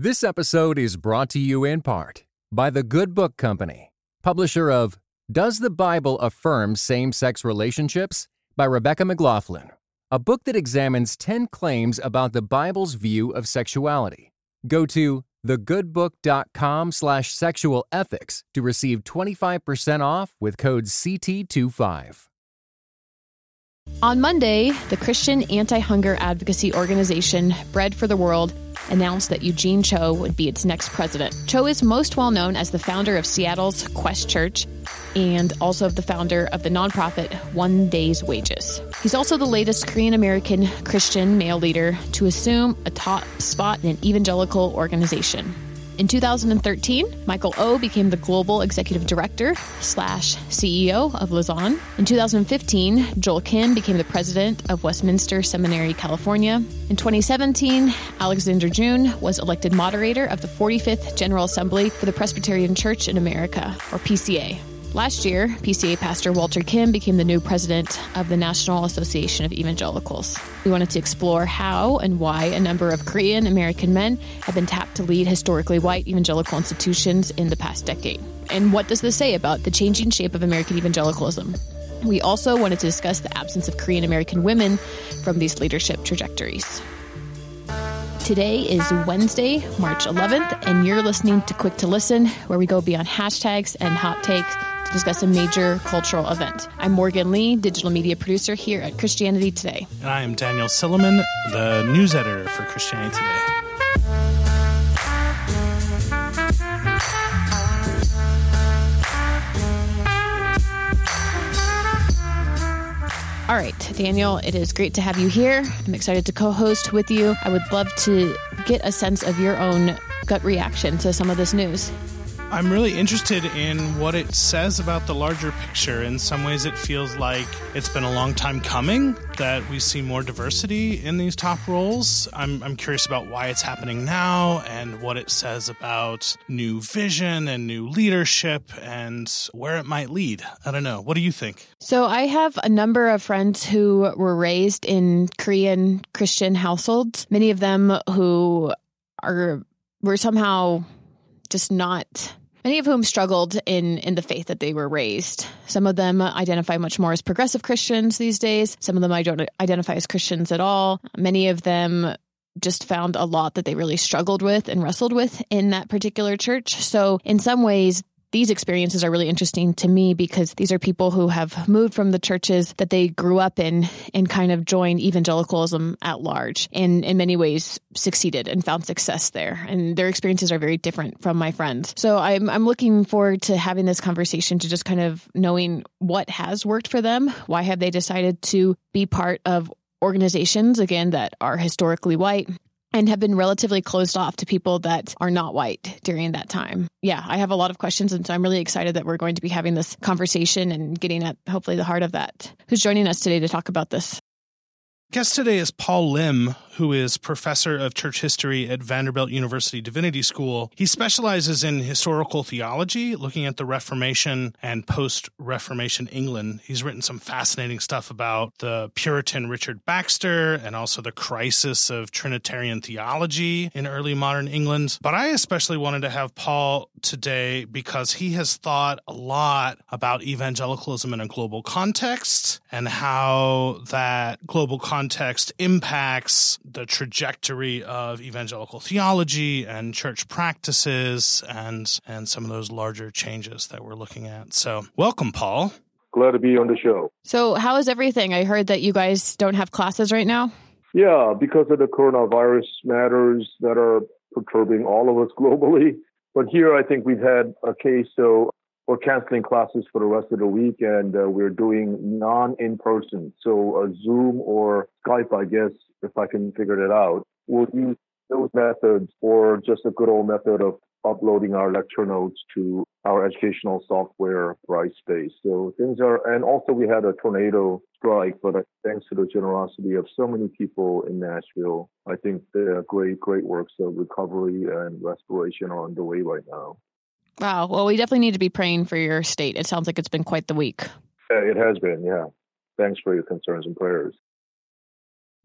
This episode is brought to you in part by The Good Book Company, publisher of Does the Bible Affirm Same Sex Relationships? by Rebecca McLaughlin, a book that examines 10 claims about the Bible's view of sexuality. Go to thegoodbook.com slash sexual ethics to receive 25% off with code CT25. On Monday, the Christian anti hunger advocacy organization Bread for the World announced that Eugene Cho would be its next president. Cho is most well known as the founder of Seattle's Quest Church and also the founder of the nonprofit One Day's Wages. He's also the latest Korean American Christian male leader to assume a top spot in an evangelical organization. In 2013, Michael O became the global executive director slash CEO of Lausanne. In 2015, Joel Kim became the president of Westminster Seminary, California. In 2017, Alexander Jun was elected moderator of the 45th General Assembly for the Presbyterian Church in America, or PCA. Last year, PCA pastor Walter Kim became the new president of the National Association of Evangelicals. We wanted to explore how and why a number of Korean American men have been tapped to lead historically white evangelical institutions in the past decade. And what does this say about the changing shape of American evangelicalism? We also wanted to discuss the absence of Korean American women from these leadership trajectories. Today is Wednesday, March 11th, and you're listening to Quick to Listen, where we go beyond hashtags and hot takes to discuss a major cultural event. I'm Morgan Lee, digital media producer here at Christianity Today. And I am Daniel Silliman, the news editor for Christianity Today. All right, Daniel, it is great to have you here. I'm excited to co host with you. I would love to get a sense of your own gut reaction to some of this news. I'm really interested in what it says about the larger picture. In some ways, it feels like it's been a long time coming that we see more diversity in these top roles. I'm, I'm curious about why it's happening now and what it says about new vision and new leadership and where it might lead. I don't know. What do you think? So, I have a number of friends who were raised in Korean Christian households, many of them who are were somehow just not many of whom struggled in in the faith that they were raised. Some of them identify much more as progressive Christians these days. Some of them I don't identify as Christians at all. Many of them just found a lot that they really struggled with and wrestled with in that particular church. So in some ways these experiences are really interesting to me because these are people who have moved from the churches that they grew up in and kind of joined evangelicalism at large and in many ways succeeded and found success there. And their experiences are very different from my friends. So I'm, I'm looking forward to having this conversation to just kind of knowing what has worked for them. Why have they decided to be part of organizations, again, that are historically white? And have been relatively closed off to people that are not white during that time. Yeah, I have a lot of questions, and so I'm really excited that we're going to be having this conversation and getting at hopefully the heart of that. Who's joining us today to talk about this? Guest today is Paul Lim, who is professor of church history at Vanderbilt University Divinity School. He specializes in historical theology, looking at the Reformation and post Reformation England. He's written some fascinating stuff about the Puritan Richard Baxter and also the crisis of Trinitarian theology in early modern England. But I especially wanted to have Paul today because he has thought a lot about evangelicalism in a global context and how that global context impacts the trajectory of evangelical theology and church practices and and some of those larger changes that we're looking at. So, welcome Paul. Glad to be on the show. So, how is everything? I heard that you guys don't have classes right now. Yeah, because of the coronavirus matters that are perturbing all of us globally. But here, I think we've had a case, so we're canceling classes for the rest of the week, and uh, we're doing non in person. So, a Zoom or Skype, I guess, if I can figure it out. We'll use those methods or just a good old method of uploading our lecture notes to our educational software Brightspace. So things are, and also we had a tornado strike, but thanks to the generosity of so many people in Nashville, I think the great, great works of recovery and restoration are underway right now. Wow. Well, we definitely need to be praying for your state. It sounds like it's been quite the week. It has been, yeah. Thanks for your concerns and prayers.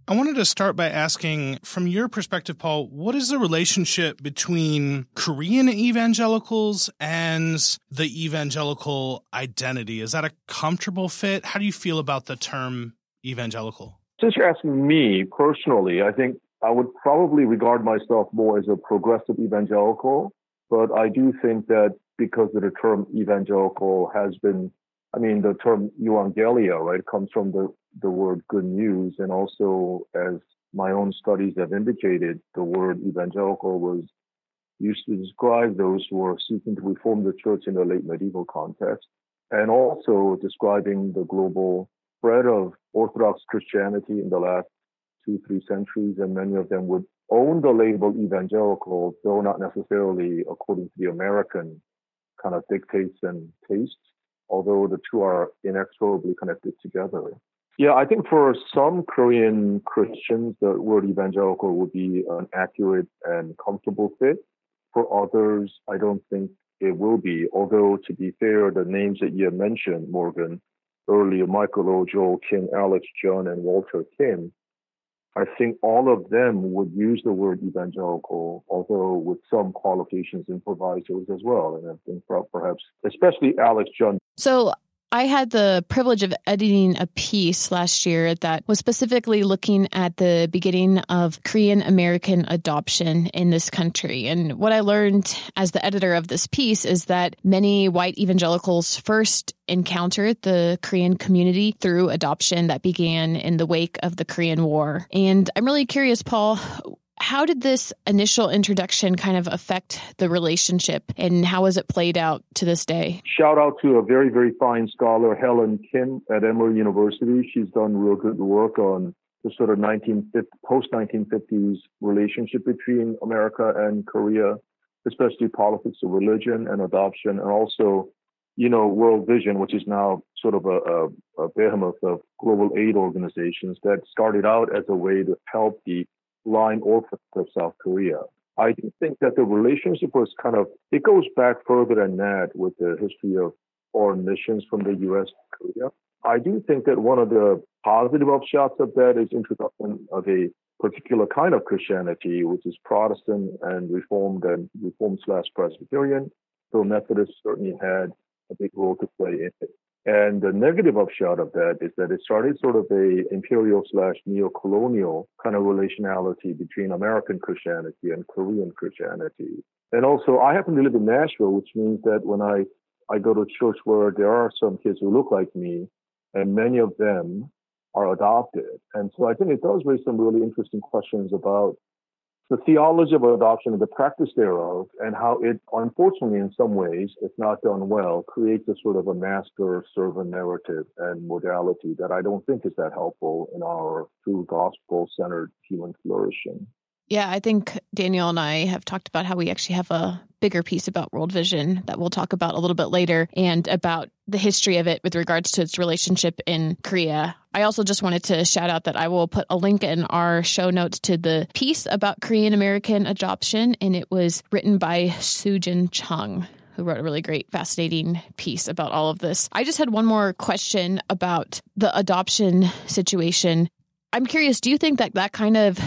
I wanted to start by asking, from your perspective, Paul, what is the relationship between Korean evangelicals and the evangelical identity? Is that a comfortable fit? How do you feel about the term evangelical? Since you're asking me personally, I think I would probably regard myself more as a progressive evangelical, but I do think that because the term evangelical has been I mean, the term euangelia, right, comes from the, the word good news. And also, as my own studies have indicated, the word evangelical was used to describe those who were seeking to reform the church in the late medieval context, and also describing the global spread of Orthodox Christianity in the last two, three centuries. And many of them would own the label evangelical, though not necessarily according to the American kind of dictates and tastes although the two are inexorably connected together. Yeah, I think for some Korean Christians, the word evangelical would be an accurate and comfortable fit. For others, I don't think it will be. Although, to be fair, the names that you mentioned, Morgan, earlier, Michael. Joel Kim, Alex Jun, and Walter Kim, I think all of them would use the word evangelical, although with some qualifications and provisos as well. And I think perhaps, especially Alex Jun. So I had the privilege of editing a piece last year that was specifically looking at the beginning of Korean American adoption in this country. And what I learned as the editor of this piece is that many white evangelicals first encountered the Korean community through adoption that began in the wake of the Korean War. And I'm really curious, Paul, how did this initial introduction kind of affect the relationship and how has it played out to this day? Shout out to a very, very fine scholar, Helen Kim at Emory University. She's done real good work on the sort of 1950, post 1950s relationship between America and Korea, especially politics of religion and adoption, and also, you know, World Vision, which is now sort of a, a, a behemoth of global aid organizations that started out as a way to help the line orphans of South Korea. I do think that the relationship was kind of, it goes back further than that with the history of foreign missions from the U.S. to Korea. I do think that one of the positive upshots of that is introduction of a particular kind of Christianity, which is Protestant and Reformed and Reformed slash Presbyterian. So Methodists certainly had a big role to play in it. And the negative upshot of that is that it started sort of a imperial slash neo-colonial kind of relationality between American Christianity and Korean Christianity. And also, I happen to live in Nashville, which means that when I, I go to church where there are some kids who look like me, and many of them are adopted. And so I think it does raise some really interesting questions about the theology of adoption and the practice thereof, and how it, unfortunately, in some ways, if not done well, creates a sort of a master servant narrative and modality that I don't think is that helpful in our true gospel centered human flourishing. Yeah, I think Daniel and I have talked about how we actually have a bigger piece about World Vision that we'll talk about a little bit later and about the history of it with regards to its relationship in Korea. I also just wanted to shout out that I will put a link in our show notes to the piece about Korean American adoption, and it was written by Sujin Chung who wrote a really great, fascinating piece about all of this. I just had one more question about the adoption situation. I'm curious, do you think that that kind of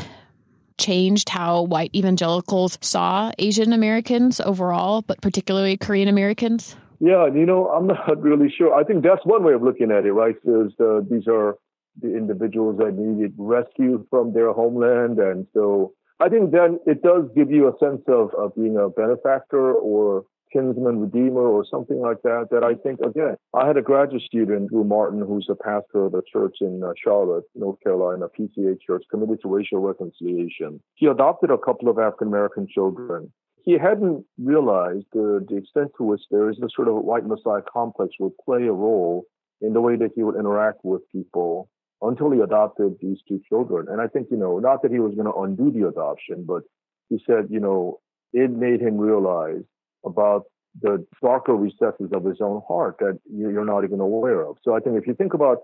changed how white evangelicals saw Asian Americans overall, but particularly Korean Americans? Yeah, you know, I'm not really sure. I think that's one way of looking at it, right? Is uh, these are the individuals that needed rescue from their homeland, and so I think then it does give you a sense of, of being a benefactor or kinsman redeemer or something like that. That I think again, I had a graduate student, Drew Martin, who's a pastor of a church in uh, Charlotte, North Carolina, PCA church, committed to racial reconciliation. He adopted a couple of African American children. He hadn't realized the, the extent to which there is a sort of white messiah complex would play a role in the way that he would interact with people until he adopted these two children. And I think, you know, not that he was going to undo the adoption, but he said, you know, it made him realize about the darker recesses of his own heart that you're not even aware of. So I think if you think about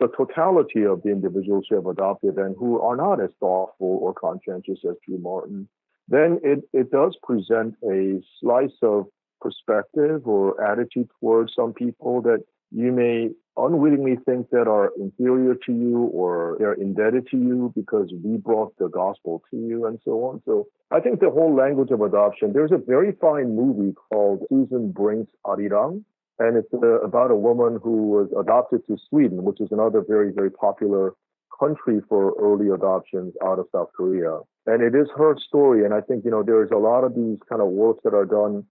the totality of the individuals who have adopted and who are not as thoughtful or conscientious as Drew Martin, then it, it does present a slice of perspective or attitude towards some people that you may unwittingly think that are inferior to you or they're indebted to you because we brought the gospel to you and so on. So I think the whole language of adoption, there's a very fine movie called Susan Brink's Arirang, and it's uh, about a woman who was adopted to Sweden, which is another very, very popular country for early adoptions out of South Korea. And it is her story. And I think, you know, there's a lot of these kind of works that are done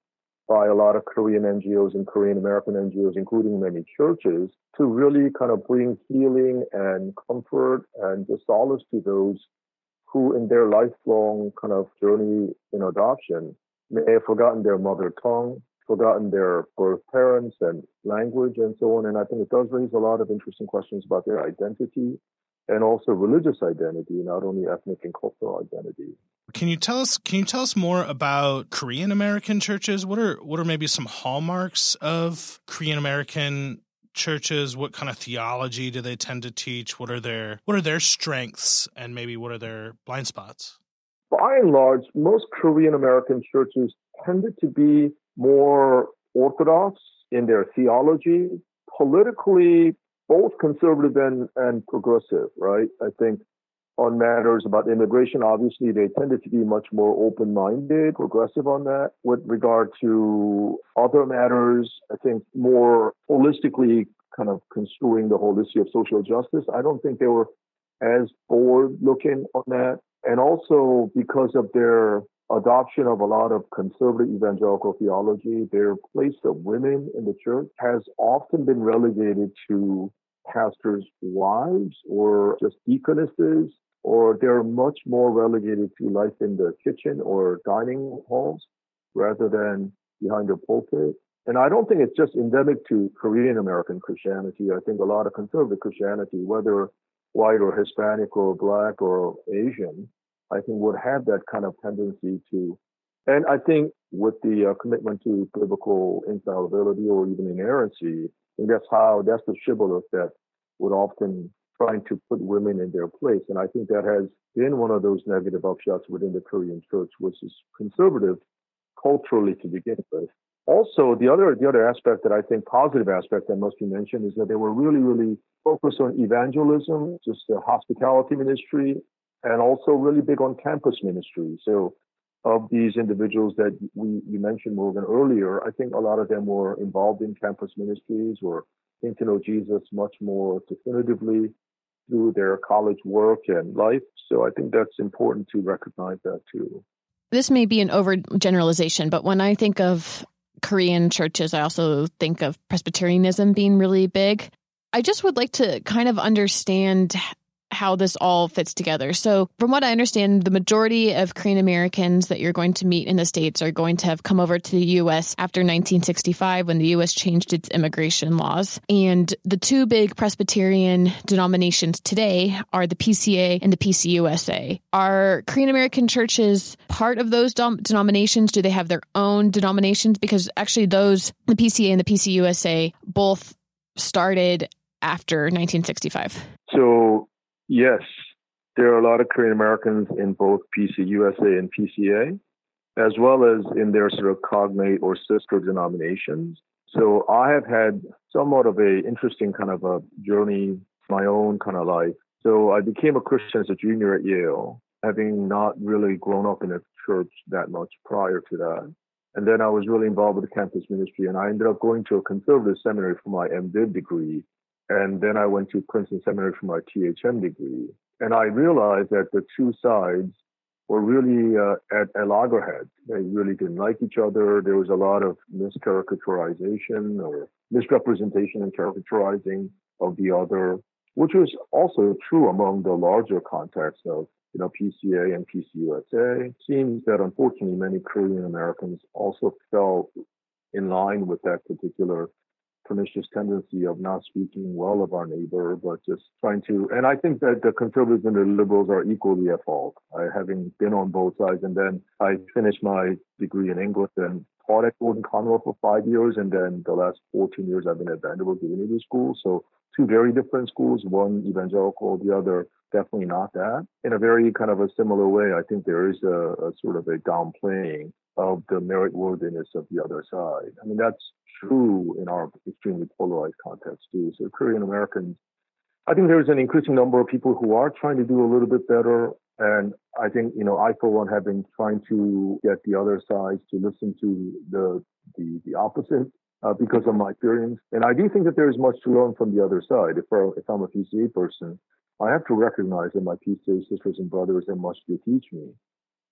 by a lot of Korean NGOs and Korean American NGOs, including many churches, to really kind of bring healing and comfort and just solace to those who, in their lifelong kind of journey in adoption, may have forgotten their mother tongue, forgotten their birth parents and language and so on. And I think it does raise a lot of interesting questions about their identity and also religious identity, not only ethnic and cultural identity. Can you tell us can you tell us more about Korean American churches? What are what are maybe some hallmarks of Korean American churches? What kind of theology do they tend to teach? What are their what are their strengths and maybe what are their blind spots? By and large, most Korean American churches tended to be more orthodox in their theology, politically both conservative and, and progressive, right? I think on matters about immigration, obviously they tended to be much more open-minded, progressive on that. With regard to other matters, I think more holistically kind of construing the whole issue of social justice. I don't think they were as forward looking on that. And also because of their adoption of a lot of conservative evangelical theology, their place of women in the church has often been relegated to pastors' wives or just deaconesses, or they're much more relegated to life in the kitchen or dining halls rather than behind the pulpit. And I don't think it's just endemic to Korean American Christianity. I think a lot of conservative Christianity, whether white or Hispanic or black or Asian, I think would have that kind of tendency to. And I think with the uh, commitment to biblical infallibility or even inerrancy, and that's how that's the shibboleth that would often trying to put women in their place. And I think that has been one of those negative upshots within the Korean church, which is conservative culturally to begin with. Also, the other the other aspect that I think positive aspect that must be mentioned is that they were really really focused on evangelism, just the hospitality ministry, and also really big on campus ministry. So, of these individuals that we you mentioned Morgan earlier, I think a lot of them were involved in campus ministries or came to know Jesus much more definitively through their college work and life. So I think that's important to recognize that too. This may be an overgeneralization, but when I think of Korean churches, I also think of Presbyterianism being really big. I just would like to kind of understand how this all fits together. So, from what I understand, the majority of Korean Americans that you're going to meet in the States are going to have come over to the U.S. after 1965 when the U.S. changed its immigration laws. And the two big Presbyterian denominations today are the PCA and the PCUSA. Are Korean American churches part of those dom- denominations? Do they have their own denominations? Because actually, those, the PCA and the PCUSA, both started after 1965. So Yes, there are a lot of Korean Americans in both PCUSA and PCA, as well as in their sort of cognate or sister denominations. So I have had somewhat of a interesting kind of a journey, my own kind of life. So I became a Christian as a junior at Yale, having not really grown up in a church that much prior to that. And then I was really involved with the campus ministry, and I ended up going to a conservative seminary for my MDiv degree and then I went to Princeton Seminary for my THM degree. And I realized that the two sides were really uh, at, at loggerheads. They really didn't like each other. There was a lot of mischaracterization or misrepresentation and characterizing of the other, which was also true among the larger context of you know, PCA and PCUSA. It seems that unfortunately many Korean Americans also fell in line with that particular pernicious tendency of not speaking well of our neighbor, but just trying to. And I think that the conservatives and the liberals are equally at fault. I, having been on both sides, and then I finished my degree in English and taught at Gordon Conwell for five years, and then the last 14 years I've been at Vanderbilt Divinity School. So two very different schools, one evangelical, the other definitely not that. In a very kind of a similar way, I think there is a, a sort of a downplaying of the merit worthiness of the other side. I mean, that's true in our extremely polarized context too. So Korean Americans, I think there's an increasing number of people who are trying to do a little bit better. And I think, you know, I for one have been trying to get the other sides to listen to the the, the opposite uh, because of my experience. And I do think that there is much to learn from the other side. If, I, if I'm a PCA person, I have to recognize that my PCA sisters and brothers have much to teach me.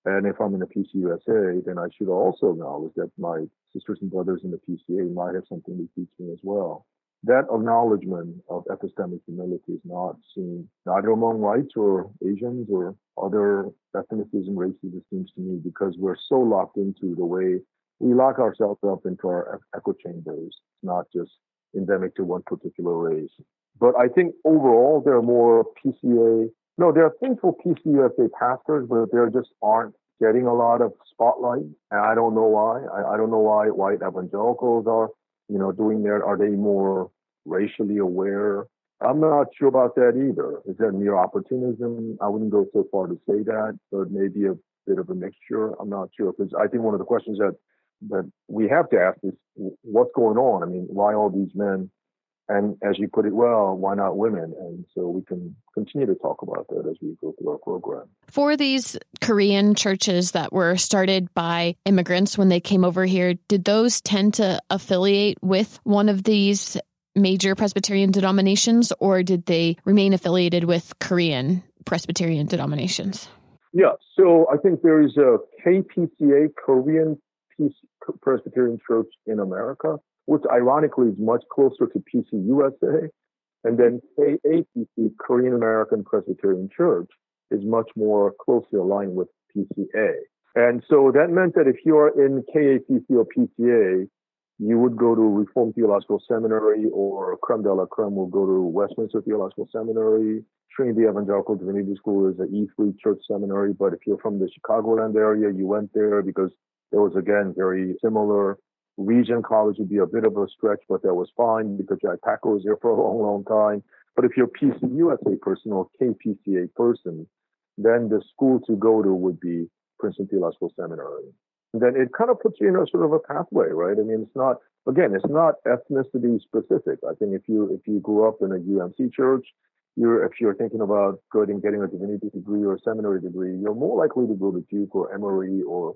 And if I'm in the PCUSA, then I should also acknowledge that my sisters and brothers in the PCA might have something to teach me as well. That acknowledgement of epistemic humility is not seen neither among whites or Asians or other ethnicities and races, it seems to me, because we're so locked into the way we lock ourselves up into our echo chambers. It's not just endemic to one particular race. But I think overall, there are more PCA no, there are faithful PCUSA pastors, but there just aren't getting a lot of spotlight. And I don't know why. I, I don't know why white evangelicals are, you know, doing that. Are they more racially aware? I'm not sure about that either. Is that mere opportunism? I wouldn't go so far to say that, but maybe a bit of a mixture. I'm not sure because I think one of the questions that that we have to ask is what's going on. I mean, why all these men and as you put it well, why not women? And so we can continue to talk about that as we go through our program. For these Korean churches that were started by immigrants when they came over here, did those tend to affiliate with one of these major Presbyterian denominations, or did they remain affiliated with Korean Presbyterian denominations? Yeah, so I think there is a KPCA, Korean Presbyterian Church in America which ironically is much closer to PCUSA. And then KAPC, Korean American Presbyterian Church, is much more closely aligned with PCA. And so that meant that if you're in KAPC or PCA, you would go to Reformed Theological Seminary or Creme de la Creme will go to Westminster Theological Seminary. Trinity Evangelical Divinity School is an EFree church seminary, but if you're from the Chicagoland area, you went there because it was again very similar Regent College would be a bit of a stretch, but that was fine because Jack Packer was there for a long, long time. But if you're a PCUSA person or KPCA person, then the school to go to would be Princeton Theological Seminary. And then it kind of puts you in a sort of a pathway, right? I mean, it's not again, it's not ethnicity specific. I think if you if you grew up in a UMC church, you're if you're thinking about going and getting a divinity degree or a seminary degree, you're more likely to go to Duke or Emory or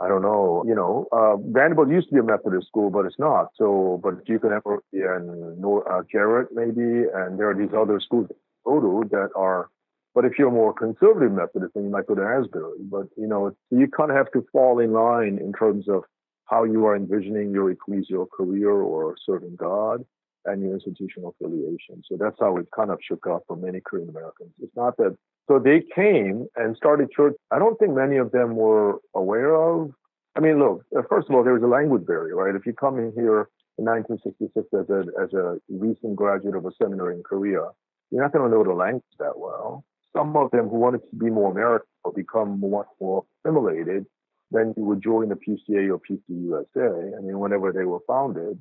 I don't know, you know, uh, Vanderbilt used to be a Methodist school, but it's not. So, but you can have and uh, Garrett maybe, and there are these other schools go to that are. But if you're more conservative Methodist, then you might go to Asbury. But you know, you kind of have to fall in line in terms of how you are envisioning your ecclesial career or serving God and your institutional affiliation. So that's how it kind of shook up for many Korean Americans. It's not that so they came and started church. I don't think many of them were aware of. I mean, look, uh, first of all, there was a language barrier, right? If you come in here in 1966 as a, as a recent graduate of a seminary in Korea, you're not going to know the language that well. Some of them who wanted to be more American or become much more assimilated, then you would join the PCA or PCUSA. I mean, whenever they were founded,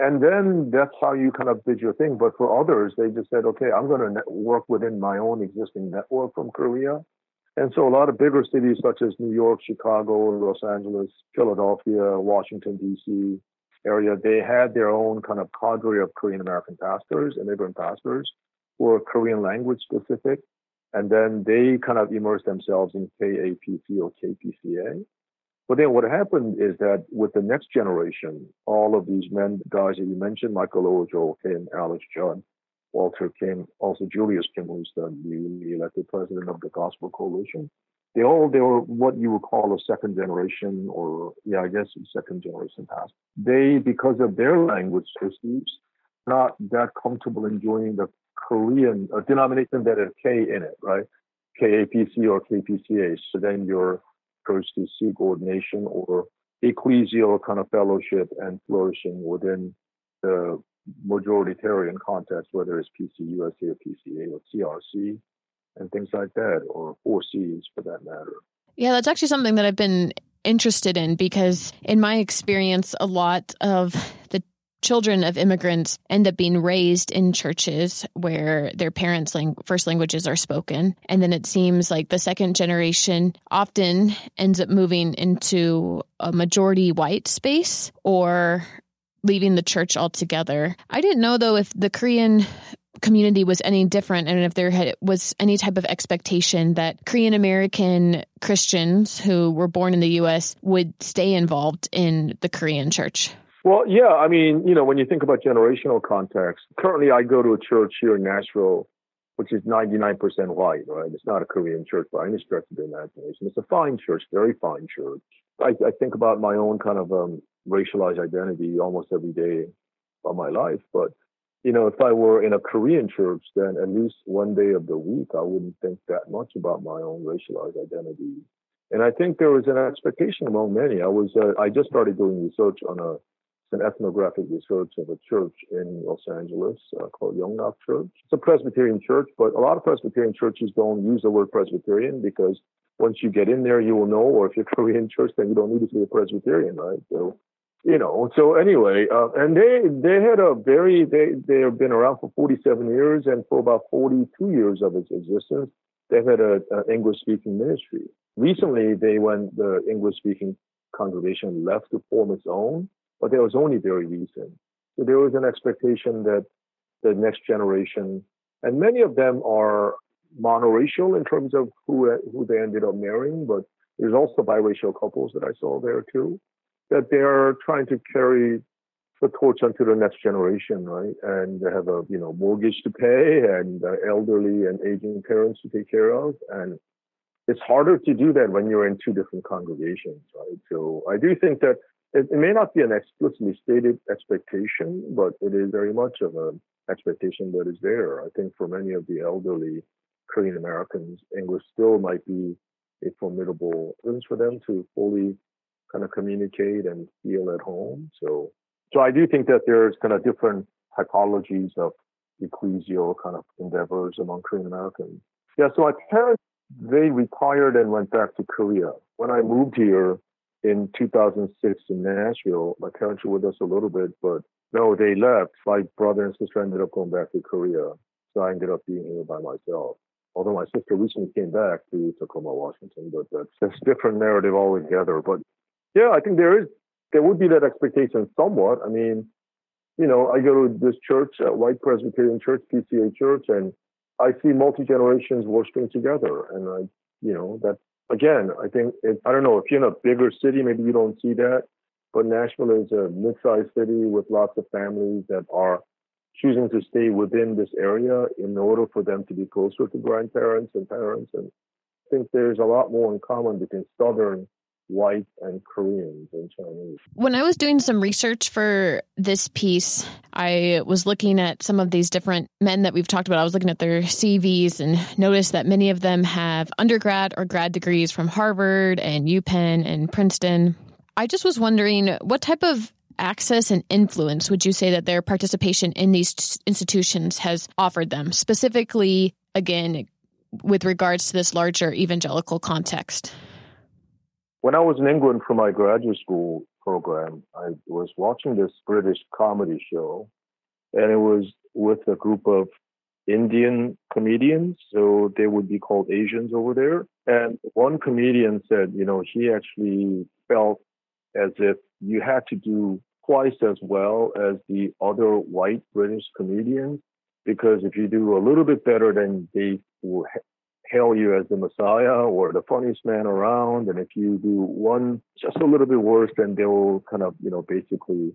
and then that's how you kind of did your thing. But for others, they just said, okay, I'm going to work within my own existing network from Korea. And so a lot of bigger cities such as New York, Chicago, Los Angeles, Philadelphia, Washington, D.C. area, they had their own kind of cadre of Korean American pastors, immigrant pastors, who were Korean language specific. And then they kind of immersed themselves in KAPC or KPCA. But then what happened is that with the next generation, all of these men, guys that you mentioned, Michael O. Joel Kim, Alex Jun, Walter Kim, also Julius Kim, who's the newly elected president of the Gospel Coalition. They all they were what you would call a second generation, or yeah, I guess second generation past. They, because of their language issues, not that comfortable in joining the Korean a denomination that had K in it, right? KAPC or KPCA. So then you're encouraged to seek ordination or ecclesial kind of fellowship and flourishing within the majoritarian context, whether it's PCUSA or PCA or CRC and things like that, or four Cs for that matter. Yeah, that's actually something that I've been interested in because, in my experience, a lot of the children of immigrants end up being raised in churches where their parents' first languages are spoken. And then it seems like the second generation often ends up moving into a majority white space or leaving the church altogether. I didn't know though if the Korean community was any different and if there had, was any type of expectation that Korean American Christians who were born in the US would stay involved in the Korean church. Well, yeah, I mean, you know, when you think about generational context, currently I go to a church here in Nashville, which is 99% white, right? It's not a Korean church by any stretch of the imagination. It's a fine church, very fine church. I, I think about my own kind of um, racialized identity almost every day of my life. But, you know, if I were in a Korean church, then at least one day of the week, I wouldn't think that much about my own racialized identity. And I think there was an expectation among many. I was, uh, I just started doing research on a an ethnographic research of a church in Los Angeles uh, called Youngnak Church. It's a Presbyterian church, but a lot of Presbyterian churches don't use the word Presbyterian because once you get in there, you will know, or if you're Korean church, then you don't need to be a Presbyterian, right? So, you know, so anyway, uh, and they, they had a very, they, they have been around for 47 years and for about 42 years of its existence, they've had a, a English speaking ministry. Recently, they went, the English speaking congregation left to form its own but that was only very recent. So there was an expectation that the next generation, and many of them are monoracial in terms of who who they ended up marrying, but there's also biracial couples that I saw there too, that they're trying to carry the torch onto the next generation, right? And they have a you know mortgage to pay and uh, elderly and aging parents to take care of, and it's harder to do that when you're in two different congregations, right? So I do think that it, it, may not be an explicitly stated expectation, but it is very much of an expectation that is there. I think for many of the elderly Korean Americans, English still might be a formidable thing for them to fully kind of communicate and feel at home. So, so I do think that there's kind of different typologies of ecclesial kind of endeavors among Korean Americans. Yeah, so my parents, they retired and went back to Korea. When I moved here, in 2006 in Nashville. My parents were with us a little bit, but no, they left. My brother and sister ended up going back to Korea. So I ended up being here by myself. Although my sister recently came back to Tacoma, Washington, but that's, that's a different narrative altogether. But yeah, I think there is, there would be that expectation somewhat. I mean, you know, I go to this church, uh, White Presbyterian Church, PCA Church, and I see multi generations worshiping together, and I, you know, that's again, I think it, I don't know if you're in a bigger city, maybe you don't see that, but Nashville is a mid-sized city with lots of families that are choosing to stay within this area in order for them to be closer to grandparents and parents. And I think there's a lot more in common between Southern white and Koreans and Chinese. When I was doing some research for this piece, I was looking at some of these different men that we've talked about. I was looking at their CVs and noticed that many of them have undergrad or grad degrees from Harvard and UPenn and Princeton. I just was wondering what type of access and influence would you say that their participation in these institutions has offered them, specifically, again, with regards to this larger evangelical context? When I was in England for my graduate school program, I was watching this British comedy show, and it was with a group of Indian comedians. So they would be called Asians over there. And one comedian said, you know, he actually felt as if you had to do twice as well as the other white British comedians because if you do a little bit better, then they will hail you as the Messiah or the funniest man around. And if you do one just a little bit worse, then they'll kind of, you know, basically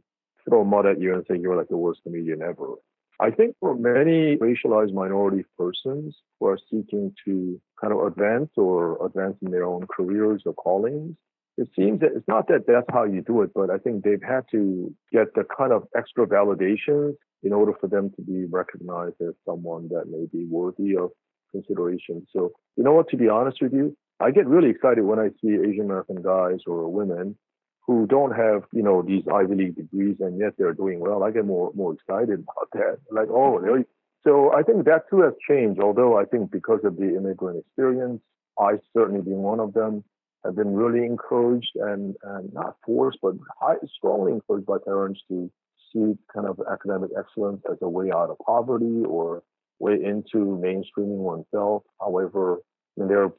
throw mud at you and say you're like the worst comedian ever. I think for many racialized minority persons who are seeking to kind of advance or advance in their own careers or callings, it seems that it's not that that's how you do it, but I think they've had to get the kind of extra validations in order for them to be recognized as someone that may be worthy of consideration. So, you know what, to be honest with you, I get really excited when I see Asian American guys or women who don't have, you know, these Ivy League degrees and yet they're doing well. I get more more excited about that. Like, oh, mm-hmm. really? So I think that too has changed. Although I think because of the immigrant experience, I certainly being one of them, have been really encouraged and, and not forced, but high, strongly encouraged by parents to see kind of academic excellence as a way out of poverty or way into mainstreaming oneself. However, I mean, they're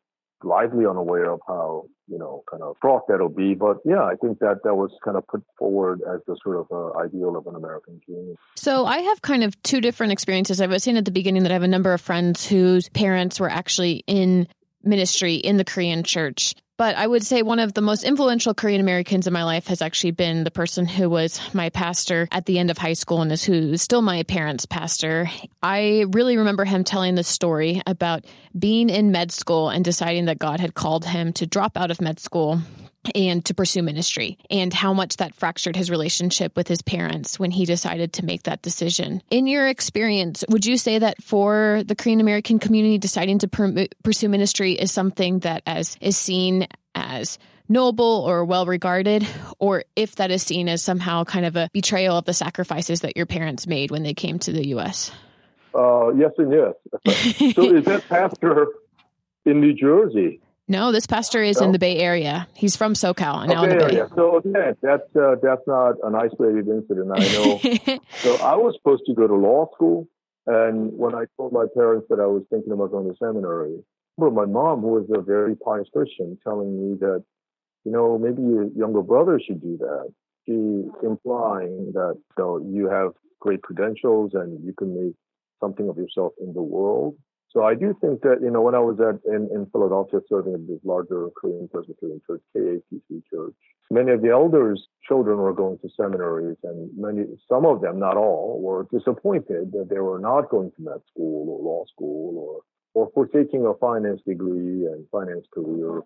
lively unaware of how you know kind of fraught that'll be. But yeah, I think that that was kind of put forward as the sort of uh, ideal of an American dream. So I have kind of two different experiences. I was saying at the beginning that I have a number of friends whose parents were actually in ministry in the Korean church. But I would say one of the most influential Korean Americans in my life has actually been the person who was my pastor at the end of high school and is who is still my parents' pastor. I really remember him telling the story about being in med school and deciding that God had called him to drop out of med school and to pursue ministry and how much that fractured his relationship with his parents when he decided to make that decision. In your experience, would you say that for the Korean American community, deciding to per- pursue ministry is something that as is seen as noble or well regarded, or if that is seen as somehow kind of a betrayal of the sacrifices that your parents made when they came to the U.S.? Uh, yes and yes. so is that pastor in New Jersey? No, this pastor is in the Bay Area. He's from SoCal and now in the Bay. Area. So again, that's uh, that's not an isolated incident. I know. so I was supposed to go to law school, and when I told my parents that I was thinking about going to seminary, but my mom, who was a very pious Christian, telling me that, you know, maybe your younger brother should do that. She implying that you, know, you have great credentials and you can make something of yourself in the world. So I do think that, you know, when I was at in, in Philadelphia serving in this larger Korean Presbyterian church, KAPC church, many of the elders' children were going to seminaries and many some of them, not all, were disappointed that they were not going to med school or law school or or forsaking a finance degree and finance career.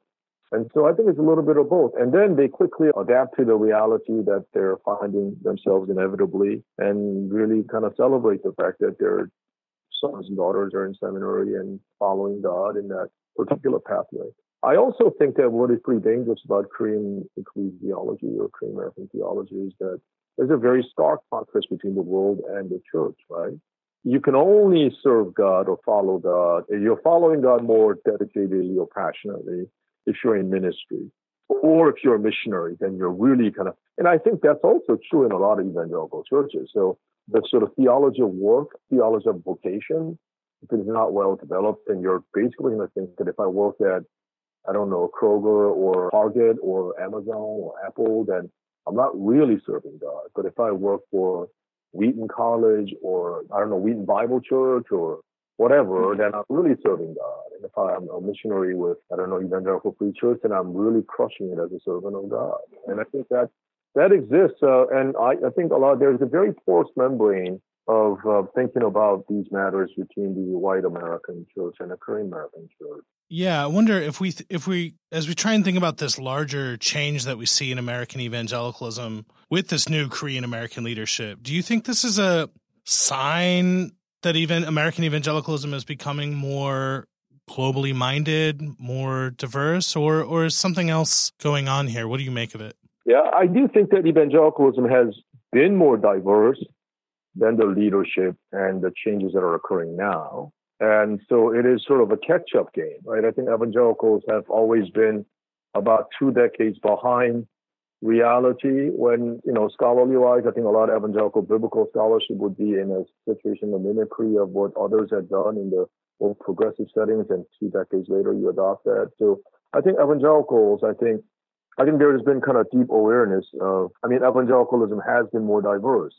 And so I think it's a little bit of both. And then they quickly adapt to the reality that they're finding themselves inevitably and really kind of celebrate the fact that they're sons and daughters are in seminary and following God in that particular pathway. I also think that what is pretty dangerous about Korean ecclesiology or Korean American theology is that there's a very stark contrast between the world and the church, right? You can only serve God or follow God. If You're following God more dedicatedly or passionately if you're in ministry. Or if you're a missionary, then you're really kind of, and I think that's also true in a lot of evangelical churches. So the sort of theology of work, theology of vocation, if it is not well developed, then you're basically going to think that if I work at, I don't know, Kroger or Target or Amazon or Apple, then I'm not really serving God. But if I work for Wheaton College or, I don't know, Wheaton Bible Church or whatever, mm-hmm. then I'm really serving God. And if I'm a missionary with, I don't know, evangelical free church, then I'm really crushing it as a servant of God. And I think that that exists, uh, and I, I, think a lot. There's a very porous membrane of uh, thinking about these matters between the white American church and the Korean American church. Yeah, I wonder if we if we as we try and think about this larger change that we see in American evangelicalism with this new Korean American leadership. Do you think this is a sign that even American evangelicalism is becoming more globally minded, more diverse, or or is something else going on here? What do you make of it? Yeah, I do think that evangelicalism has been more diverse than the leadership and the changes that are occurring now. And so it is sort of a catch up game, right? I think evangelicals have always been about two decades behind reality when, you know, scholarly wise, I think a lot of evangelical biblical scholarship would be in a situation of mimicry of what others had done in the more progressive settings. And two decades later, you adopt that. So I think evangelicals, I think I think there has been kind of deep awareness of, I mean, evangelicalism has been more diverse.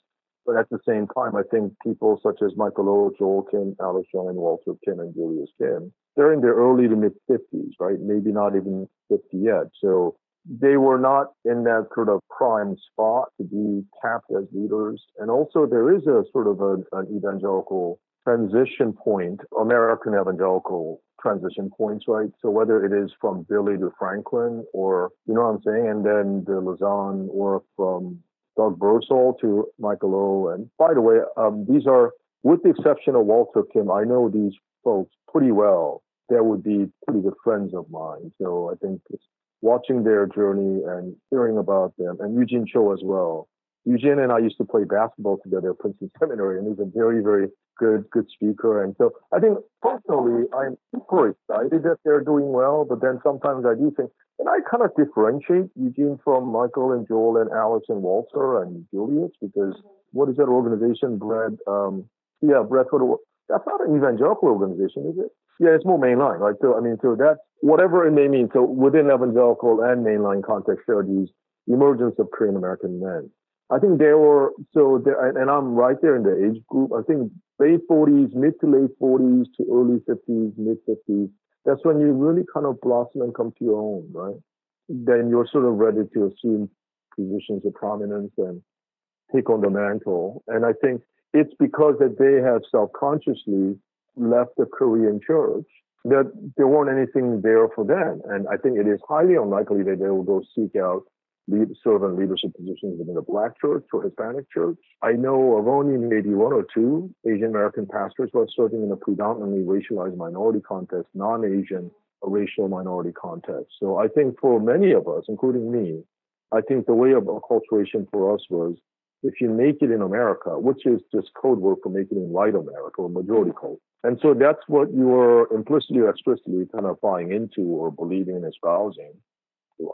But at the same time, I think people such as Michael O, Joel Kim, Alex Jun, Walter Kim, and Julius Kim, they're in their early to mid 50s, right? Maybe not even 50 yet. So they were not in that sort of prime spot to be tapped as leaders. And also, there is a sort of an evangelical transition point, American evangelical transition points, right? So whether it is from Billy to Franklin or, you know what I'm saying? And then the Lausanne or from Doug Birdsall to Michael O. And by the way, um, these are, with the exception of Walter Kim, I know these folks pretty well. They would be pretty good friends of mine. So I think watching their journey and hearing about them and Eugene Cho as well. Eugene and I used to play basketball together at Princeton Seminary, and he's a very, very good, good speaker. And so I think personally, I'm super excited that they're doing well. But then sometimes I do think, And I kind of differentiate Eugene from Michael and Joel and Alex and Walter and Julius because what is that organization, Bread? Um, yeah, Bread for the That's not an evangelical organization, is it? Yeah, it's more mainline, right? So, I mean, so that's whatever it may mean. So within evangelical and mainline context, there are these emergence of Korean American men. I think there were, so, there, and I'm right there in the age group. I think late 40s, mid to late 40s to early 50s, mid 50s. That's when you really kind of blossom and come to your own, right? Then you're sort of ready to assume positions of prominence and take on the mantle. And I think it's because that they have self-consciously left the Korean church that there weren't anything there for them. And I think it is highly unlikely that they will go seek out lead, serve in leadership positions within the black church or Hispanic church. I know of only maybe one or two Asian American pastors who are serving in a predominantly racialized minority context, non-Asian racial minority context. So I think for many of us, including me, I think the way of acculturation for us was if you make it in America, which is just code word for making it in white America or majority code. And so that's what you are implicitly or explicitly kind of buying into or believing and espousing.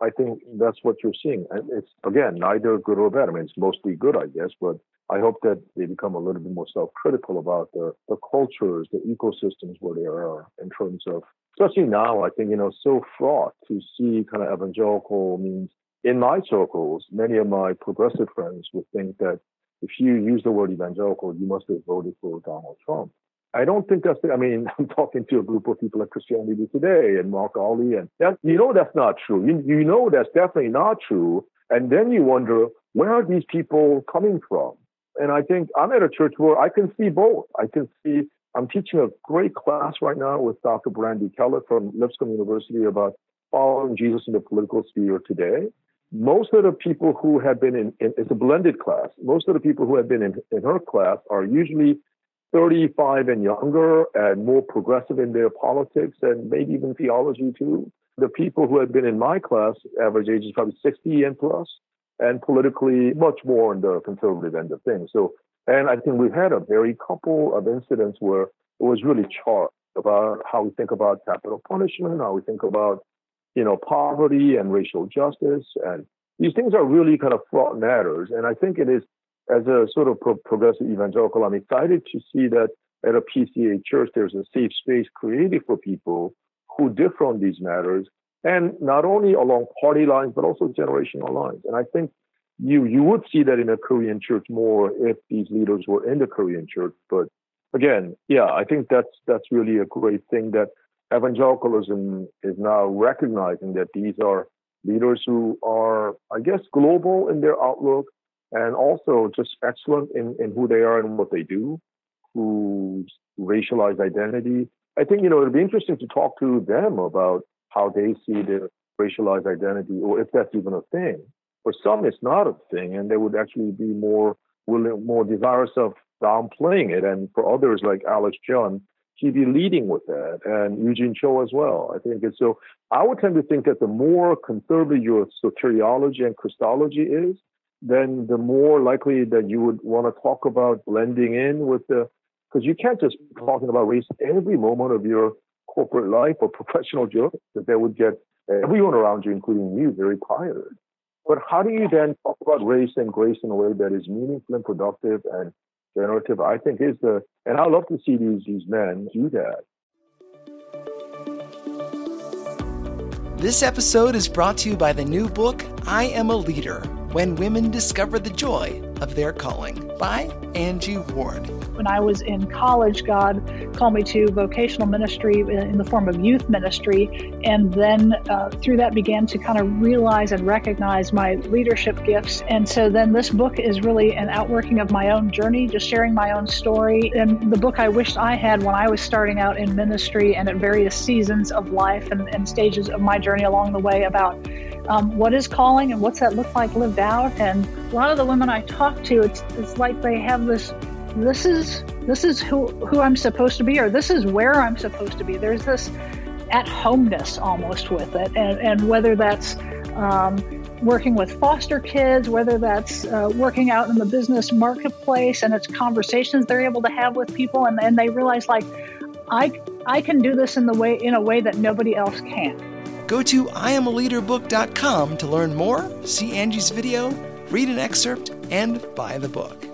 I think that's what you're seeing. And it's, again, neither good or bad. I mean, it's mostly good, I guess, but I hope that they become a little bit more self critical about the, the cultures, the ecosystems where they are in terms of, especially now, I think, you know, so fraught to see kind of evangelical means in my circles, many of my progressive friends would think that if you use the word evangelical, you must have voted for Donald Trump. I don't think that's the, I mean, I'm talking to a group of people at Christianity Today and Mark Galli, and that, you know that's not true. You, you know that's definitely not true. And then you wonder, where are these people coming from? And I think I'm at a church where I can see both. I can see, I'm teaching a great class right now with Dr. Brandi Keller from Lipscomb University about following Jesus in the political sphere today. Most of the people who have been in, in it's a blended class. Most of the people who have been in, in her class are usually 35 and younger and more progressive in their politics and maybe even theology too. The people who had been in my class, average age is probably 60 and plus, and politically much more on the conservative end of things. So, and I think we've had a very couple of incidents where it was really charged about how we think about capital punishment, how we think about, you know, poverty and racial justice. And these things are really kind of fraught matters. And I think it is as a sort of pro- progressive evangelical, I'm excited to see that at a PCA church, there's a safe space created for people who differ on these matters, and not only along party lines, but also generational lines. And I think you you would see that in a Korean church more if these leaders were in the Korean church. But again, yeah, I think that's that's really a great thing that evangelicalism is now recognizing that these are leaders who are, I guess, global in their outlook, and also just excellent in, in who they are and what they do, whose racialized identity. I think, you know, it'd be interesting to talk to them about how they see their racialized identity or if that's even a thing. For some, it's not a thing, and they would actually be more willing, more desirous of downplaying it. And for others, like Alex Jun, he'd be leading with that, and Eugene Cho as well. I think it's so. I would tend to think that the more conservative your soteriology and Christology is, then the more likely that you would want to talk about blending in with the, because you can't just be talking about race every moment of your corporate life or professional job, that they would get everyone around you, including you, very tired. But how do you then talk about race and grace in a way that is meaningful and productive and generative? I think is the, and I love to see these these men do that. This episode is brought to you by the new book, I Am a Leader When Women Discover the Joy of Their Calling by Angie Ward. When I was in college, God called me to vocational ministry in the form of youth ministry. And then uh, through that began to kind of realize and recognize my leadership gifts. And so then this book is really an outworking of my own journey, just sharing my own story. And the book I wished I had when I was starting out in ministry and at various seasons of life and, and stages of my journey along the way about um, what is calling and what's that look like lived out. And a lot of the women I talk to, it's, it's like they have this this is this is who who I'm supposed to be or this is where I'm supposed to be. There's this at homeness almost with it, and and whether that's um, working with foster kids, whether that's uh, working out in the business marketplace, and it's conversations they're able to have with people, and, and they realize like I I can do this in the way in a way that nobody else can. Go to iamaleaderbook.com to learn more, see Angie's video, read an excerpt, and buy the book.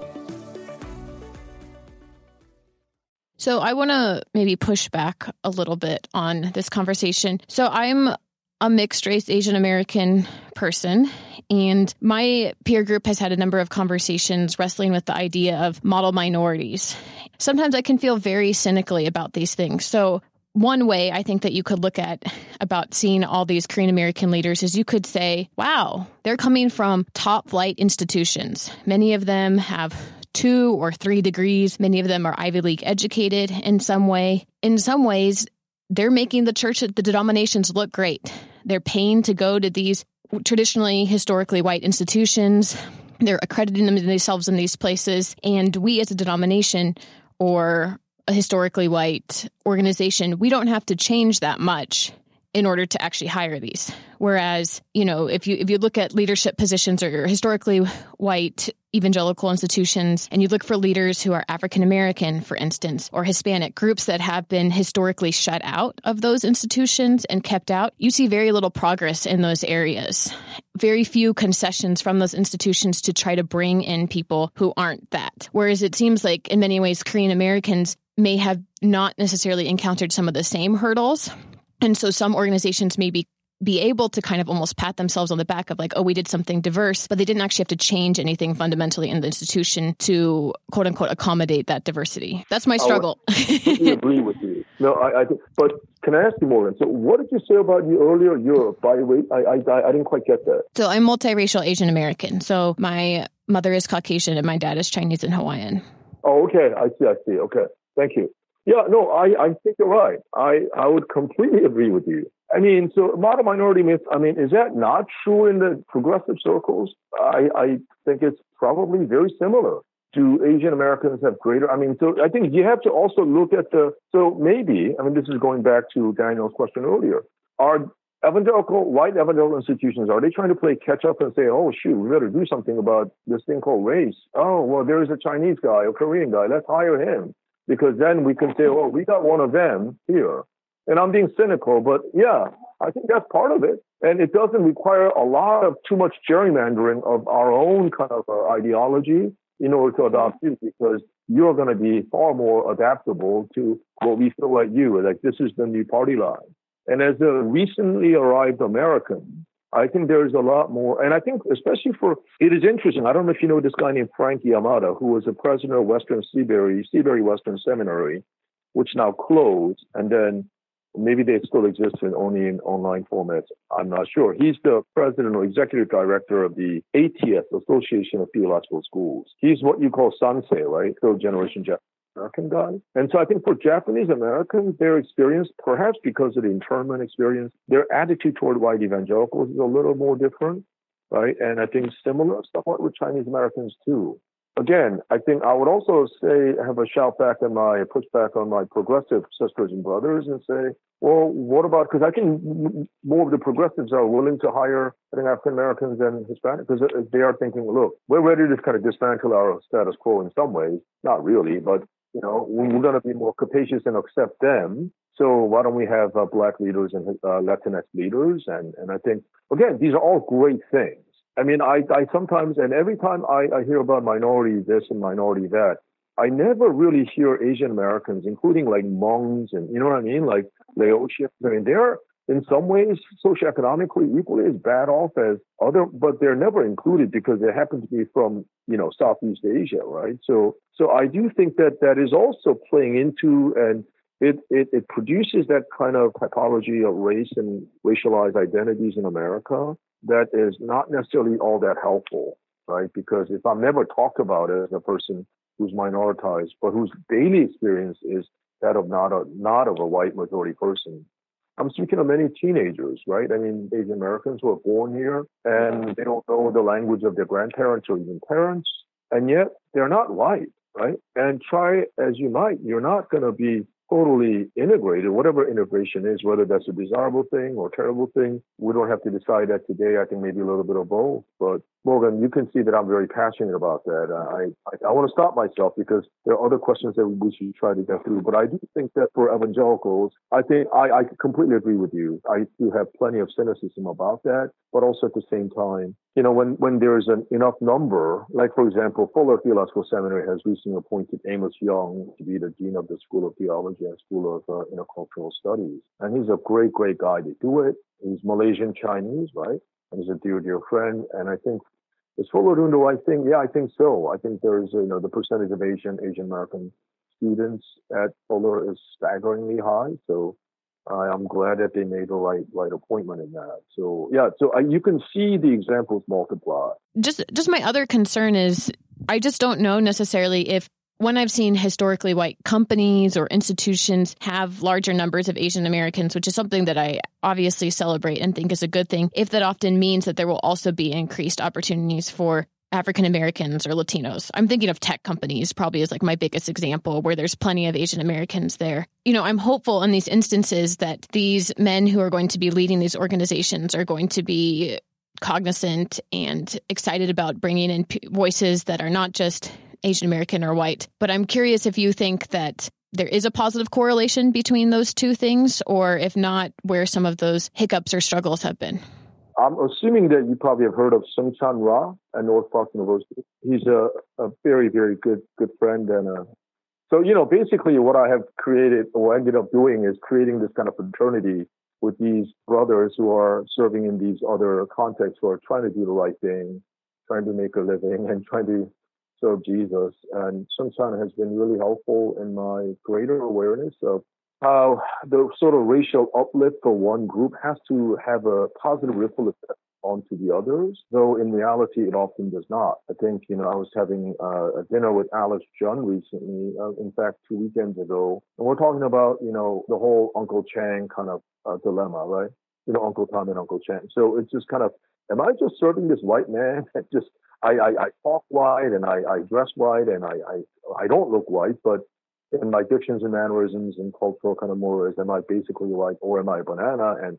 So I want to maybe push back a little bit on this conversation. So I'm a mixed race Asian American person, and my peer group has had a number of conversations wrestling with the idea of model minorities. Sometimes I can feel very cynically about these things. So one way I think that you could look at about seeing all these Korean American leaders is you could say, wow, they're coming from top flight institutions. Many of them have two or three degrees. Many of them are Ivy League educated in some way. In some ways, they're making the church, the denominations look great. They're paying to go to these traditionally, historically white institutions. They're accrediting themselves in these places. And we as a denomination or a historically white organization, we don't have to change that much in order to actually hire these. Whereas, you know, if you if you look at leadership positions or historically white evangelical institutions and you look for leaders who are African American, for instance, or Hispanic groups that have been historically shut out of those institutions and kept out, you see very little progress in those areas. Very few concessions from those institutions to try to bring in people who aren't that. Whereas it seems like in many ways Korean Americans may have not necessarily encountered some of the same hurdles and so some organizations may be be able to kind of almost pat themselves on the back of like, oh, we did something diverse, but they didn't actually have to change anything fundamentally in the institution to quote unquote accommodate that diversity. That's my oh, struggle. I agree with you. No, I, I but can I ask you more? So, what did you say about you earlier? Europe, by the way, I, I, I didn't quite get that. So, I'm multiracial Asian American. So, my mother is Caucasian and my dad is Chinese and Hawaiian. Oh, okay. I see. I see. Okay. Thank you. Yeah, no, I, I think you're right. I, I would completely agree with you. I mean, so model minority myth, I mean, is that not true in the progressive circles? I, I think it's probably very similar. Do Asian Americans have greater? I mean, so I think you have to also look at the, so maybe, I mean, this is going back to Daniel's question earlier. Are evangelical, white evangelical institutions, are they trying to play catch up and say, oh, shoot, we better do something about this thing called race? Oh, well, there is a Chinese guy, a Korean guy, let's hire him because then we can say, oh, we got one of them here. And I'm being cynical, but yeah, I think that's part of it. And it doesn't require a lot of too much gerrymandering of our own kind of uh, ideology in order to adopt you because you're going to be far more adaptable to what we feel like you. Like this is the new party line. And as a recently arrived American, I think there's a lot more. And I think, especially for, it is interesting. I don't know if you know this guy named Frank Yamada, who was the president of Western Seabury, Seabury Western Seminary, which now closed. And then maybe they still exist in only in online formats. I'm not sure. He's the president or executive director of the ATS, Association of Theological Schools. He's what you call Sansei, right? Third generation Japanese American guy. And so I think for Japanese Americans, their experience, perhaps because of the internment experience, their attitude toward white evangelicals is a little more different, right? And I think similar somewhat with Chinese Americans too. Again, I think I would also say have a shout back on my pushback on my progressive sisters and brothers and say, well, what about because I think more of the progressives are willing to hire I think African Americans than Hispanics because they are thinking, look, we're ready to kind of dismantle our status quo in some ways, not really, but you know, we're going to be more capacious and accept them. So why don't we have uh, black leaders and uh, Latinx leaders? And and I think again, these are all great things. I mean, I I sometimes and every time I, I hear about minority this and minority that, I never really hear Asian Americans, including like Hmongs and you know what I mean, like Laotians. I mean, they're in some ways socioeconomically equally as bad off as other, but they're never included because they happen to be from, you know, Southeast Asia, right? So, so I do think that that is also playing into and it, it, it produces that kind of typology of race and racialized identities in America that is not necessarily all that helpful, right? Because if I'm never talked about as a person who's minoritized, but whose daily experience is that of not a not of a white majority person, I'm speaking of many teenagers, right? I mean, Asian Americans who are born here and they don't know the language of their grandparents or even parents, and yet they're not white, right? And try as you might, you're not going to be totally integrated, whatever integration is, whether that's a desirable thing or terrible thing. We don't have to decide that today. I think maybe a little bit of both. But Morgan, you can see that I'm very passionate about that. I, I, I want to stop myself because there are other questions that we should try to get through. But I do think that for evangelicals, I think I, I completely agree with you. I do have plenty of cynicism about that, but also at the same time, you know, when, when there's an enough number, like for example, Fuller Theological Seminary has recently appointed Amos Yong to be the dean of the School of Theology and School of uh, Intercultural Studies, and he's a great, great guy to do it. He's Malaysian Chinese, right? And he's a dear, dear friend. And I think is Fuller doing I think. Yeah, I think so. I think there's, you know, the percentage of Asian, Asian American students at Fuller is staggeringly high. So I'm glad that they made the right right appointment in that. So yeah, so uh, you can see the examples multiply. Just just my other concern is I just don't know necessarily if when I've seen historically white companies or institutions have larger numbers of Asian Americans, which is something that I obviously celebrate and think is a good thing, if that often means that there will also be increased opportunities for African Americans or Latinos. I'm thinking of tech companies, probably as like my biggest example, where there's plenty of Asian Americans there. You know, I'm hopeful in these instances that these men who are going to be leading these organizations are going to be cognizant and excited about bringing in voices that are not just Asian American or white. But I'm curious if you think that there is a positive correlation between those two things, or if not, where some of those hiccups or struggles have been. I'm assuming that you probably have heard of Soong-Chan Rah at North Park University. He's a, a very, very good good friend and a, so you know basically what I have created or ended up doing is creating this kind of fraternity with these brothers who are serving in these other contexts who are trying to do the right thing, trying to make a living and trying to serve Jesus. And Soong-Chan has been really helpful in my greater awareness of how the sort of racial uplift for one group has to have a positive ripple effect onto the others, though in reality it often does not. I think, you know, I was having uh, a dinner with Alex Jun recently, uh, in fact, two weekends ago, and we're talking about, you know, the whole Uncle Chang kind of uh, dilemma, right? You know, Uncle Tom and Uncle Chang. So it's just kind of, am I just serving this white man that just, I, I, I talk white and I, I dress white and I, I, I don't look white, but in my dictions and mannerisms and cultural kind of mores, am I basically like, or am I a banana? And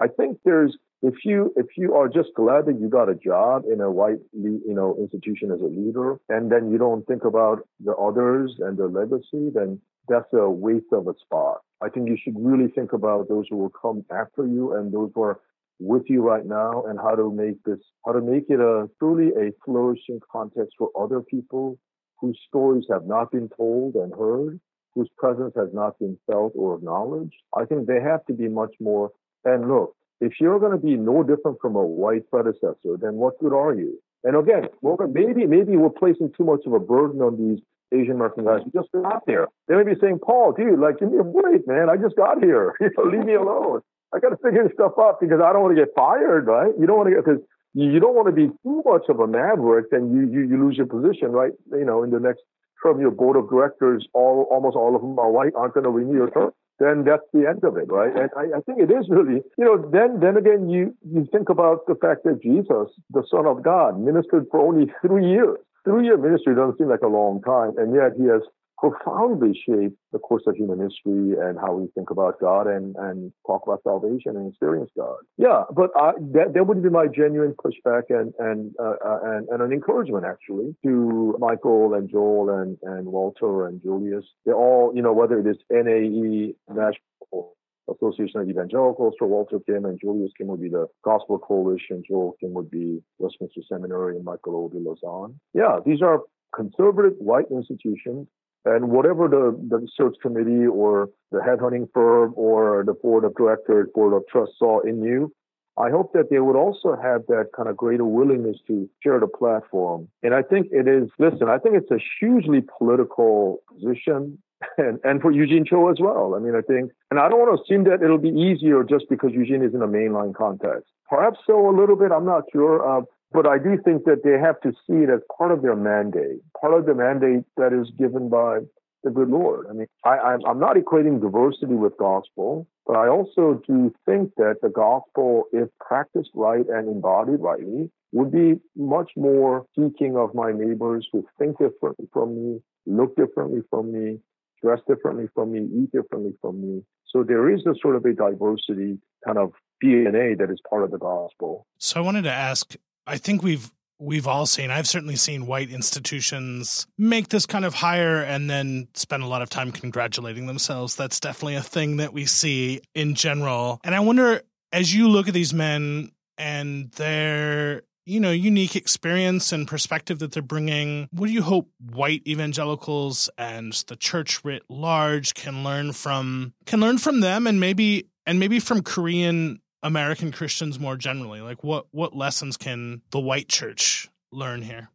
I think there's, if you if you are just glad that you got a job in a white you know institution as a leader, and then you don't think about the others and their legacy, then that's a waste of a spot. I think you should really think about those who will come after you and those who are with you right now and how to make this how to make it a truly a flourishing context for other people whose stories have not been told and heard, whose presence has not been felt or acknowledged. I think they have to be much more. And look, if you're going to be no different from a white predecessor, then what good are you? And again, maybe maybe we're placing too much of a burden on these Asian American guys who just got there. They may be saying, Paul, dude, like, give me a break, man. I just got here. Leave me alone. I got to figure this stuff out because I don't want to get fired, right? You don't want to get, because you don't want to be too much of a maverick, then you, you, you lose your position, right? You know, in the next term, your board of directors, all almost all of them are white, aren't going to renew your term. Then that's the end of it, right? And I, I think it is really, you know, then then again, you you think about the fact that Jesus, the Son of God, ministered for only three years. Three year ministry doesn't seem like a long time, and yet he has profoundly shaped the course of human history and how we think about God and, and talk about salvation and experience God. Yeah, but I, that, that would be my genuine pushback and and, uh, uh, and and an encouragement actually to Michael and Joel and and Walter and Julius. They're all you know whether it is NAE National Association of Evangelicals for Walter Kim and Julius Kim would be the Gospel Coalition. Joel Kim would be Westminster Seminary and Michael would be Lausanne. Yeah, these are conservative white institutions and whatever the, the search committee or the headhunting firm or the board of directors, board of trust saw in you, I hope that they would also have that kind of greater willingness to share the platform. And I think it is, listen, I think it's a hugely political position and, and for Eugene Cho as well. I mean, I think, and I don't want to assume that it'll be easier just because Eugene is in a mainline context. Perhaps so a little bit, I'm not sure. Uh, but I do think that they have to see it as part of their mandate, part of the mandate that is given by the good Lord. I mean, I, am not equating diversity with gospel, but I also do think that the gospel, if practiced right and embodied rightly, would be much more seeking of my neighbors who think differently from me, look differently from me, dress differently from me, eat differently from me. So there is a sort of a diversity kind of DNA that is part of the gospel. So I wanted to ask I think we've we've all seen i've certainly seen white institutions make this kind of hire and then spend a lot of time congratulating themselves. That's definitely a thing that we see in general. And i wonder as you look at these men and their you know unique experience and perspective that they're bringing what do you hope white evangelicals and the church writ large can learn from can learn from them and maybe and maybe from korean American Christians more generally? Like what what lessons can the white church learn here?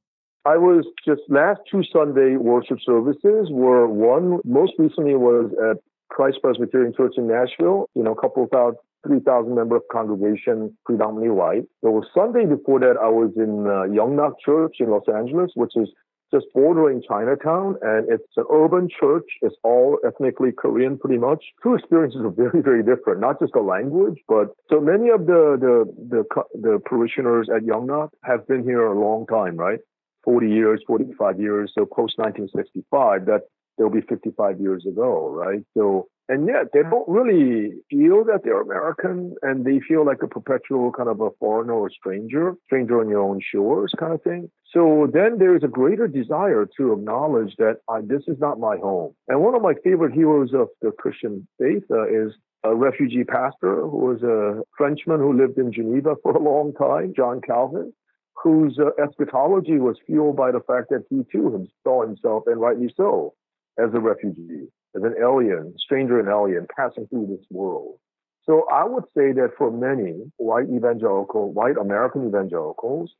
I was just last two Sunday worship services were one most recently was at Christ Presbyterian Church in Nashville, you know, a couple of thousand, 3,000 member congregation, predominantly white. There was Sunday before that, I was in uh, Youngnak Church in Los Angeles, which is just bordering Chinatown, and it's an urban church. It's all ethnically Korean, pretty much. Two experiences are very, very different. Not just the language, but so many of the the the, the parishioners at Youngnak have been here a long time, right? 40 years, 45 years. So post 1965, that they'll be 55 years ago, right? So and yet they don't really feel that they're American and they feel like a perpetual kind of a foreigner or stranger, stranger on your own shores kind of thing. So then there is a greater desire to acknowledge that uh, this is not my home. And one of my favorite heroes of the Christian faith uh, is a refugee pastor who was a Frenchman who lived in Geneva for a long time, John Calvin whose uh, eschatology was fueled by the fact that he too saw himself, and rightly so, as a refugee as an alien, stranger and alien passing through this world. So I would say that for many white evangelical, white American evangelicals,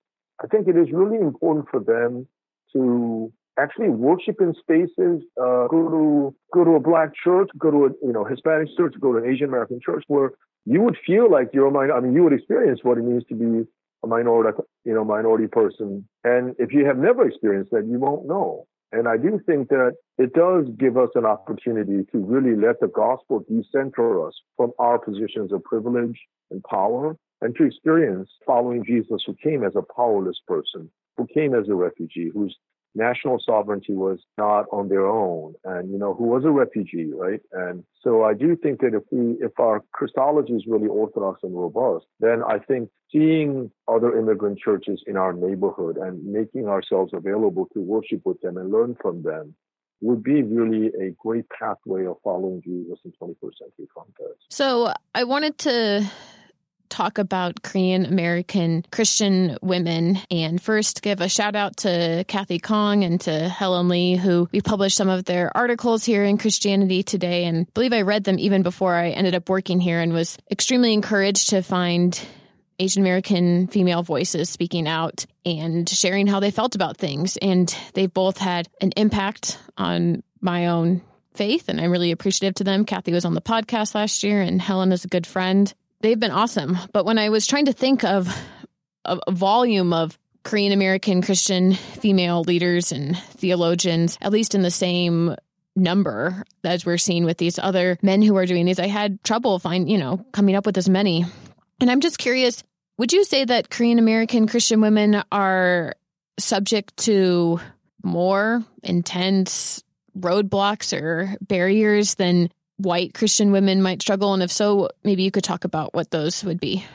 I think it is really important for them to actually worship in spaces, uh, go to go to a black church, go to a you know Hispanic church, go to an Asian American church, where you would feel like you're a minority. I mean, you would experience what it means to be a minority, you know, minority person. And if you have never experienced that, you won't know. And I do think that it does give us an opportunity to really let the gospel decenter us from our positions of privilege and power and to experience following Jesus who came as a powerless person, who came as a refugee, whose national sovereignty was not on their own and you know who was a refugee right and so i do think that if we if our christology is really orthodox and robust then i think seeing other immigrant churches in our neighborhood and making ourselves available to worship with them and learn from them would be really a great pathway of following Jesus in 21st century context. So I wanted to talk about Korean American Christian women and first give a shout out to Kathy Khang and to Helen Lee, who we published some of their articles here in Christianity Today. And I believe I read them even before I ended up working here and was extremely encouraged to find Asian American female voices speaking out and sharing how they felt about things. And they've both had an impact on my own faith, and I'm really appreciative to them. Kathy was on the podcast last year, and Helen is a good friend they've been awesome. But when I was trying to think of a, volume of Korean American Christian female leaders and theologians, at least in the same number as we're seeing with these other men who are doing these, I had trouble find, you know, coming up with as many. And I'm just curious, would you say that Korean American Christian women are subject to more intense roadblocks or barriers than white Christian women might struggle? And if so, maybe you could talk about what those would be.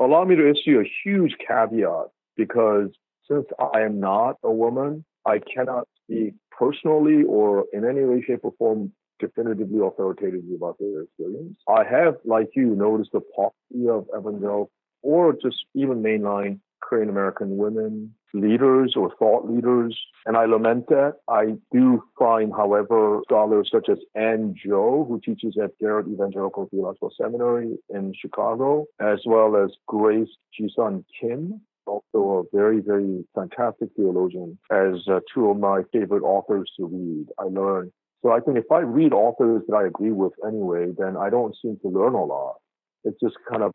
Allow me to issue a huge caveat because since I am not a woman, I cannot speak personally or in any way, shape, or form definitively authoritatively about their experience. I have, like you, noticed the paucity of evangelical or just even mainline Korean American women leaders or thought leaders, and I lament that. I do find, however, scholars such as Ann Joh, who teaches at Garrett Evangelical Theological Seminary in Chicago, as well as Grace Jisun Kim, also a very, very fantastic theologian, as uh, two of my favorite authors to read. I learn. So I think if I read authors that I agree with anyway, then I don't seem to learn a lot. It's just kind of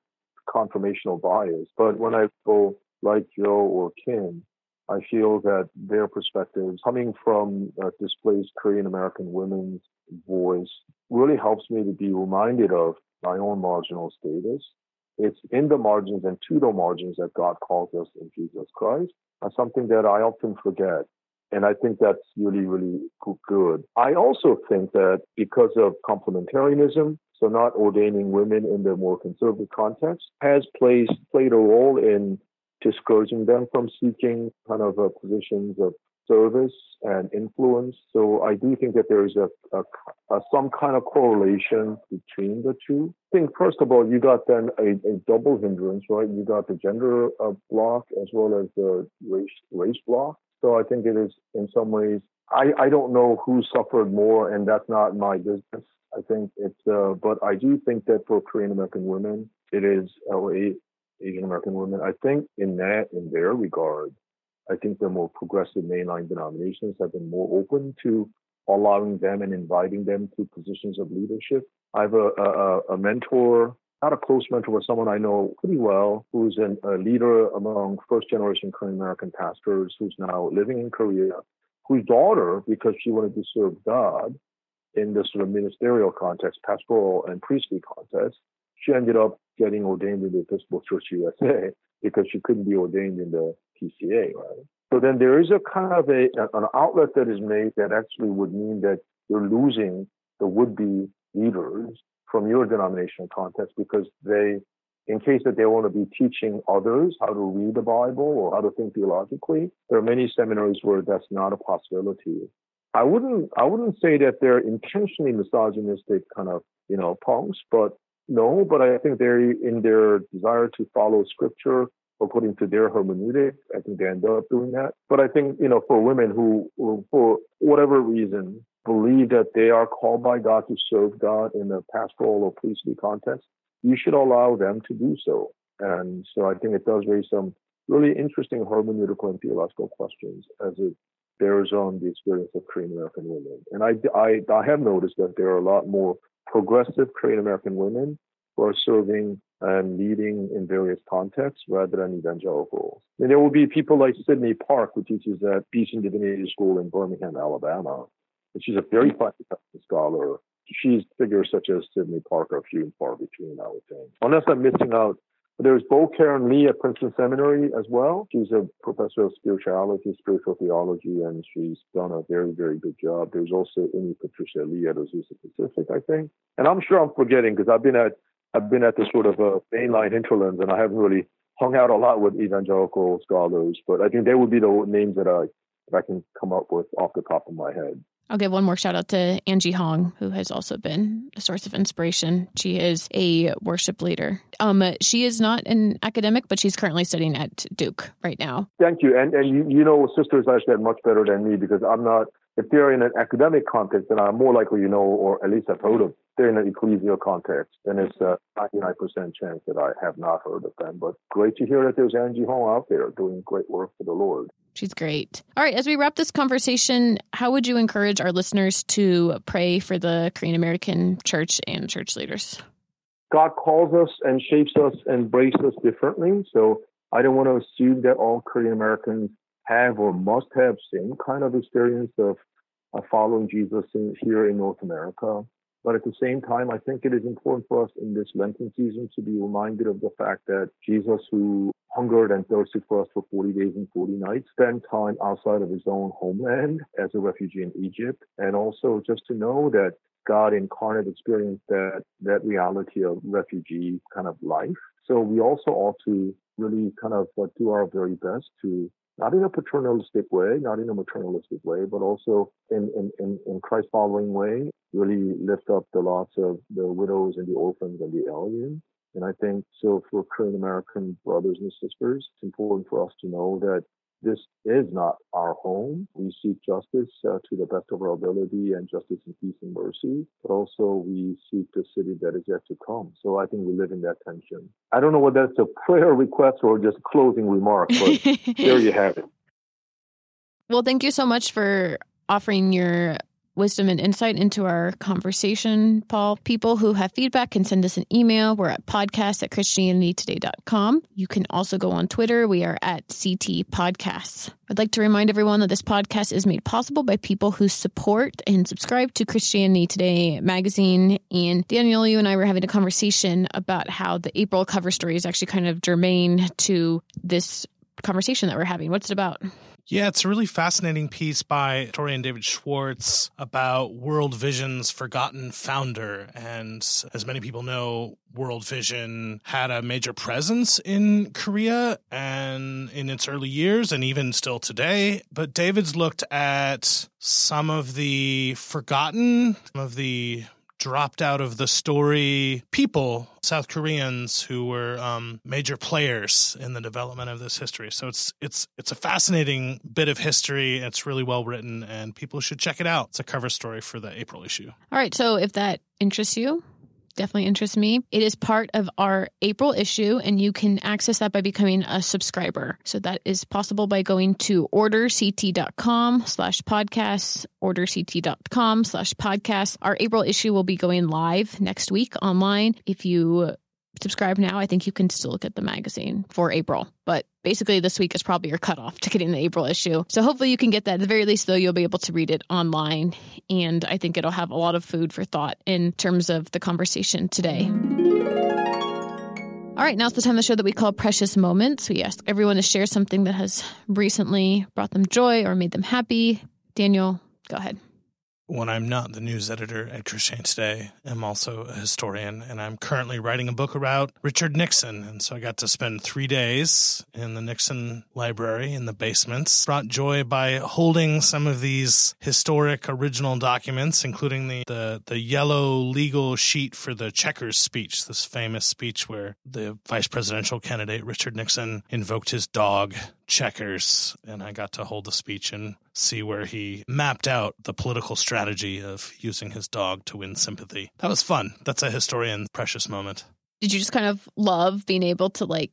confirmational bias. But when I go like Joh or Kim, I feel that their perspectives, coming from uh, displaced Korean American women's voice, really helps me to be reminded of my own marginal status. It's in the margins and to the margins that God calls us in Jesus Christ. That's something that I often forget. And I think that's really, really good. I also think that because of complementarianism, so not ordaining women in the more conservative context, has played played a role in discouraging them from seeking kind of uh, positions of service and influence. So I do think that there is a, a, a, some kind of correlation between the two. I think first of all, you got then a, a double hindrance, right? You got the gender uh, block as well as the race race block. So I think it is in some ways. I, I don't know who suffered more, and that's not my business. I think it's, uh, but I do think that for Korean American women, it is, or Asian American women, I think in that, in their regard, I think the more progressive mainline denominations have been more open to allowing them and inviting them to positions of leadership. I have a, a, a mentor, not a close mentor, but someone I know pretty well, who's an, a leader among first generation Korean American pastors who's now living in Korea, whose daughter, because she wanted to serve God in the sort of ministerial context, pastoral and priestly context, she ended up getting ordained in the Episcopal Church USA because she couldn't be ordained in the PCA, right? So then there is a kind of a an outlet that is made that actually would mean that you're losing the would-be leaders from your denominational context because they, in case that they want to be teaching others how to read the Bible or how to think theologically, there are many seminaries where that's not a possibility. I wouldn't I wouldn't say that they're intentionally misogynistic kind of you know punks, but no, but I think they're in their desire to follow scripture according to their hermeneutic. I think they end up doing that. But I think, you know, for women who, who, for whatever reason, believe that they are called by God to serve God in a pastoral or priestly context, you should allow them to do so. And so I think it does raise some really interesting hermeneutical and theological questions as it bears on the experience of Korean American women. And I, I, I have noticed that there are a lot more progressive Korean American women who are serving and leading in various contexts rather than evangelicals. And there will be people like Sydney Park, who teaches at Beeson Divinity School in Birmingham, Alabama. And she's a very fine scholar. She's figures such as Sydney Park are few and far between, I would think. Unless I'm missing out there's Bo Karen Lee at Princeton Seminary as well. She's a professor of spirituality, spiritual theology, and she's done a very, very good job. There's also Amy Patricia Lee at Azusa Pacific, I think. And I'm sure I'm forgetting because I've been at I've been at the sort of uh, mainline hinterlands, and I haven't really hung out a lot with evangelical scholars. But I think they would be the names that I that I can come up with off the top of my head. I'll give one more shout out to Angie Hong, who has also been a source of inspiration. She is a worship leader. Um, she is not an academic, but she's currently studying at Duke right now. Thank you. And and you, you know, sisters I said much better than me because I'm not. If they're in an academic context, then I'm more likely, you know, or at least I've heard of they're in an ecclesial context, then it's a 99% chance that I have not heard of them. But great to hear that there's Angie Hong out there doing great work for the Lord. She's great. All right, as we wrap this conversation, how would you encourage our listeners to pray for the Korean American church and church leaders? God calls us and shapes us and breaks us differently. So I don't want to assume that all Korean Americans have or must have same kind of experience of, of following Jesus in, here in North America. But at the same time, I think it is important for us in this Lenten season to be reminded of the fact that Jesus, who hungered and thirsted for us for 40 days and 40 nights, spent time outside of his own homeland as a refugee in Egypt. And also just to know that God incarnate experienced that, that reality of refugee kind of life. So we also ought to really kind of uh, do our very best to not in a paternalistic way, not in a maternalistic way, but also in, in, in, in Christ following way, really lift up the lots of the widows and the orphans and the alien. And I think so for Korean American brothers and sisters, it's important for us to know that this is not our home. We seek justice uh, to the best of our ability and justice and peace and mercy, but also we seek the city that is yet to come. So I think we live in that tension. I don't know whether that's a prayer request or just closing remark, but there you have it. Well, thank you so much for offering your wisdom and insight into our conversation, Paul. People who have feedback can send us an email. We're at podcast at christianitytoday.com. You can also go on Twitter. We are at CT Podcasts. I'd like to remind everyone that this podcast is made possible by people who support and subscribe to Christianity Today magazine. And Daniel, you and I were having a conversation about how the April cover story is actually kind of germane to this conversation that we're having. What's it about? Yeah, it's a really fascinating piece by historian David Swartz about World Vision's forgotten founder. And as many people know, World Vision had a major presence in Korea and in its early years and even still today. But David's looked at some of the forgotten, some of the dropped out of the story people, South Koreans who were um, major players in the development of this history. So it's it's it's a fascinating bit of history. It's really well written, and people should check it out. It's a cover story for the April issue. All right, so if that interests you, definitely interests me. It is part of our April issue, and you can access that by becoming a subscriber. So that is possible by going to orderct.com slash podcasts, orderct.com slash podcasts. Our April issue will be going live next week online. If you subscribe now, I think you can still get the magazine for April. But basically, this week is probably your cutoff to getting the April issue. So hopefully, you can get that. At the very least, though, you'll be able to read it online. And I think it'll have a lot of food for thought in terms of the conversation today. All right, now's the time of the show that we call Precious Moments. We ask everyone to share something that has recently brought them joy or made them happy. Daniel, go ahead when I'm not the news editor at Christianity Today, I'm also a historian, and I'm currently writing a book about Richard Nixon. And so I got to spend three days in the Nixon Library in the basements. Brought joy by holding some of these historic original documents, including the, the, the yellow legal sheet for the Checkers speech, this famous speech where the vice presidential candidate Richard Nixon invoked his dog checkers and I got to hold the speech and see where he mapped out the political strategy of using his dog to win sympathy. That was fun. That's a historian precious moment. Did you just kind of love being able to like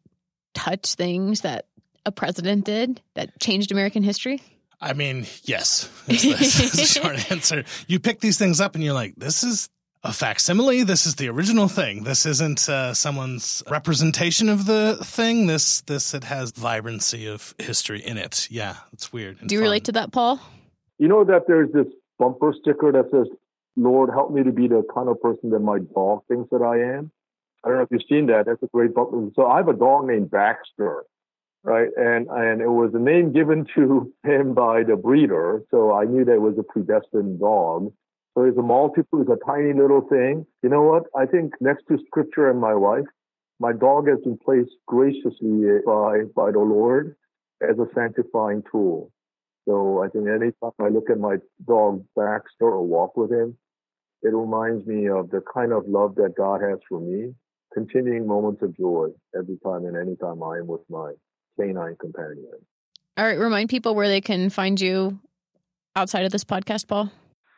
touch things that a president did that changed American history? I mean, yes, the, is the short answer. You pick these things up and you're like, this is a facsimile. This is the original thing. This isn't uh, someone's representation of the thing. This this it has vibrancy of history in it. Yeah, it's weird. Do you fun. relate to that, Paul? You know that there's this bumper sticker that says, "Lord, help me to be the kind of person that my dog thinks that I am." I don't know if you've seen that. That's a great bumper. So I have a dog named Baxter, right? And and it was a name given to him by the breeder. So I knew that it was a predestined dog. So it's a multiple, it's a tiny little thing. You know what? I think next to scripture and my wife, my dog has been placed graciously eh, by, by the Lord as a sanctifying tool. So I think anytime I look at my dog Baxter or walk with him, it reminds me of the kind of love that God has for me, continuing moments of joy every time and anytime I am with my canine companion. All right, remind people where they can find you outside of this podcast, Paul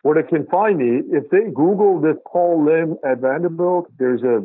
where they can find me, if they Google this Paul Lim at Vanderbilt, there's a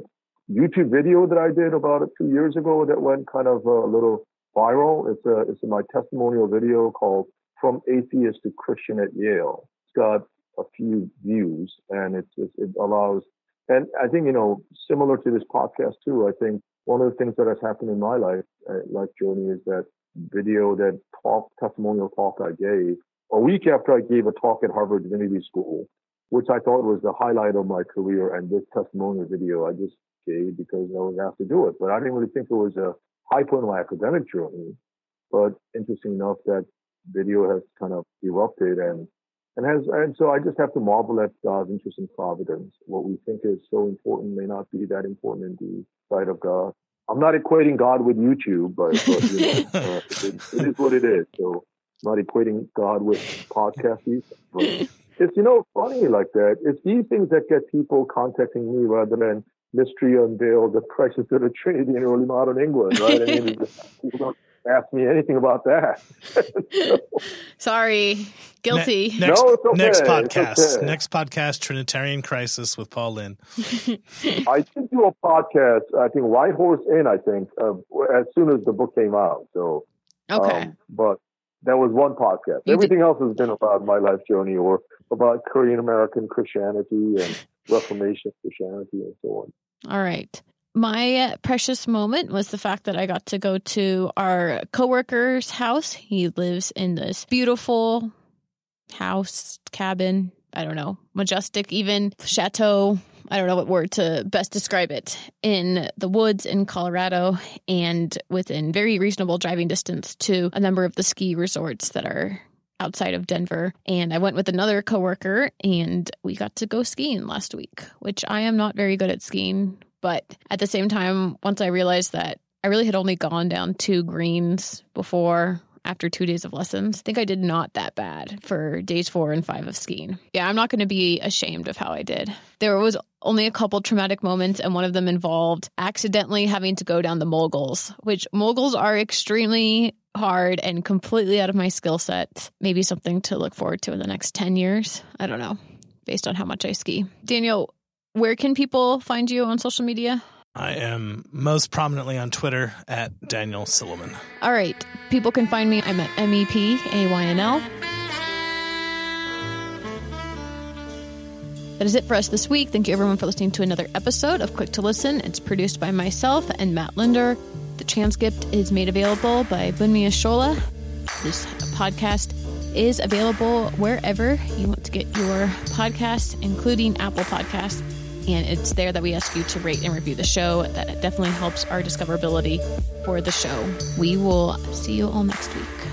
YouTube video that I did about a few years ago that went kind of a little viral. It's a it's my testimonial video called "From Atheist to Christian at Yale." It's got a few views, and it it allows. And I think you know, similar to this podcast too. I think one of the things that has happened in my life, uh, life journey, is that video, that talk, testimonial talk I gave a week after I gave a talk at Harvard Divinity School, which I thought was the highlight of my career, and this testimonial video I just gave because I was asked to do it. But I didn't really think it was a high point of my academic journey. But interesting enough, that video has kind of erupted and and has and so I just have to marvel at God's interest in providence. What we think is so important may not be that important in the sight of God. I'm not equating God with YouTube, but, but you know, uh, it, it is what it is. So not equating God with podcasts. But it's, you know, funny like that. It's these things that get people contacting me rather than mystery unveiled, the crisis of the Trinity in early modern England, right? I mean, people don't ask me anything about that. so, Sorry, guilty. Ne- next, no, okay. next podcast, okay. next podcast, Trinitarian Crisis with Paul Lim. I did do a podcast. I think White Horse Inn. I think uh, as soon as the book came out. So, okay, um, but that was one podcast. You Everything did. else has been about my life journey or about Korean American Christianity and Reformation Christianity and so on. All right. My uh, precious moment was the fact that I got to go to our coworker's house. He lives in this beautiful house, cabin, I don't know, majestic, even chateau, I don't know what word to best describe it, in the woods in Colorado and within very reasonable driving distance to a number of the ski resorts that are outside of Denver. And I went with another coworker and we got to go skiing last week, which I am not very good at skiing. But at the same time, once I realized that I really had only gone down two greens before after two days of lessons. I think I did not that bad for days four and five of skiing. Yeah, I'm not going to be ashamed of how I did. There was only a couple traumatic moments, and one of them involved accidentally having to go down the moguls, which moguls are extremely hard and completely out of my skill set. Maybe something to look forward to in the next 10 years. I don't know, based on how much I ski. Daniel, where can people find you on social media? I am most prominently on Twitter at Daniel Silliman. All right. People can find me. I'm at M E P A Y N L. That is it for us this week. Thank you everyone for listening to another episode of Quick to Listen. It's produced by myself and Matt Linder. The transcript is made available by Bunmi Ishola. This podcast is available wherever you want to get your podcasts, including Apple Podcasts and it's there that we ask you to rate and review the show. That definitely helps our discoverability for the show. We will see you all next week.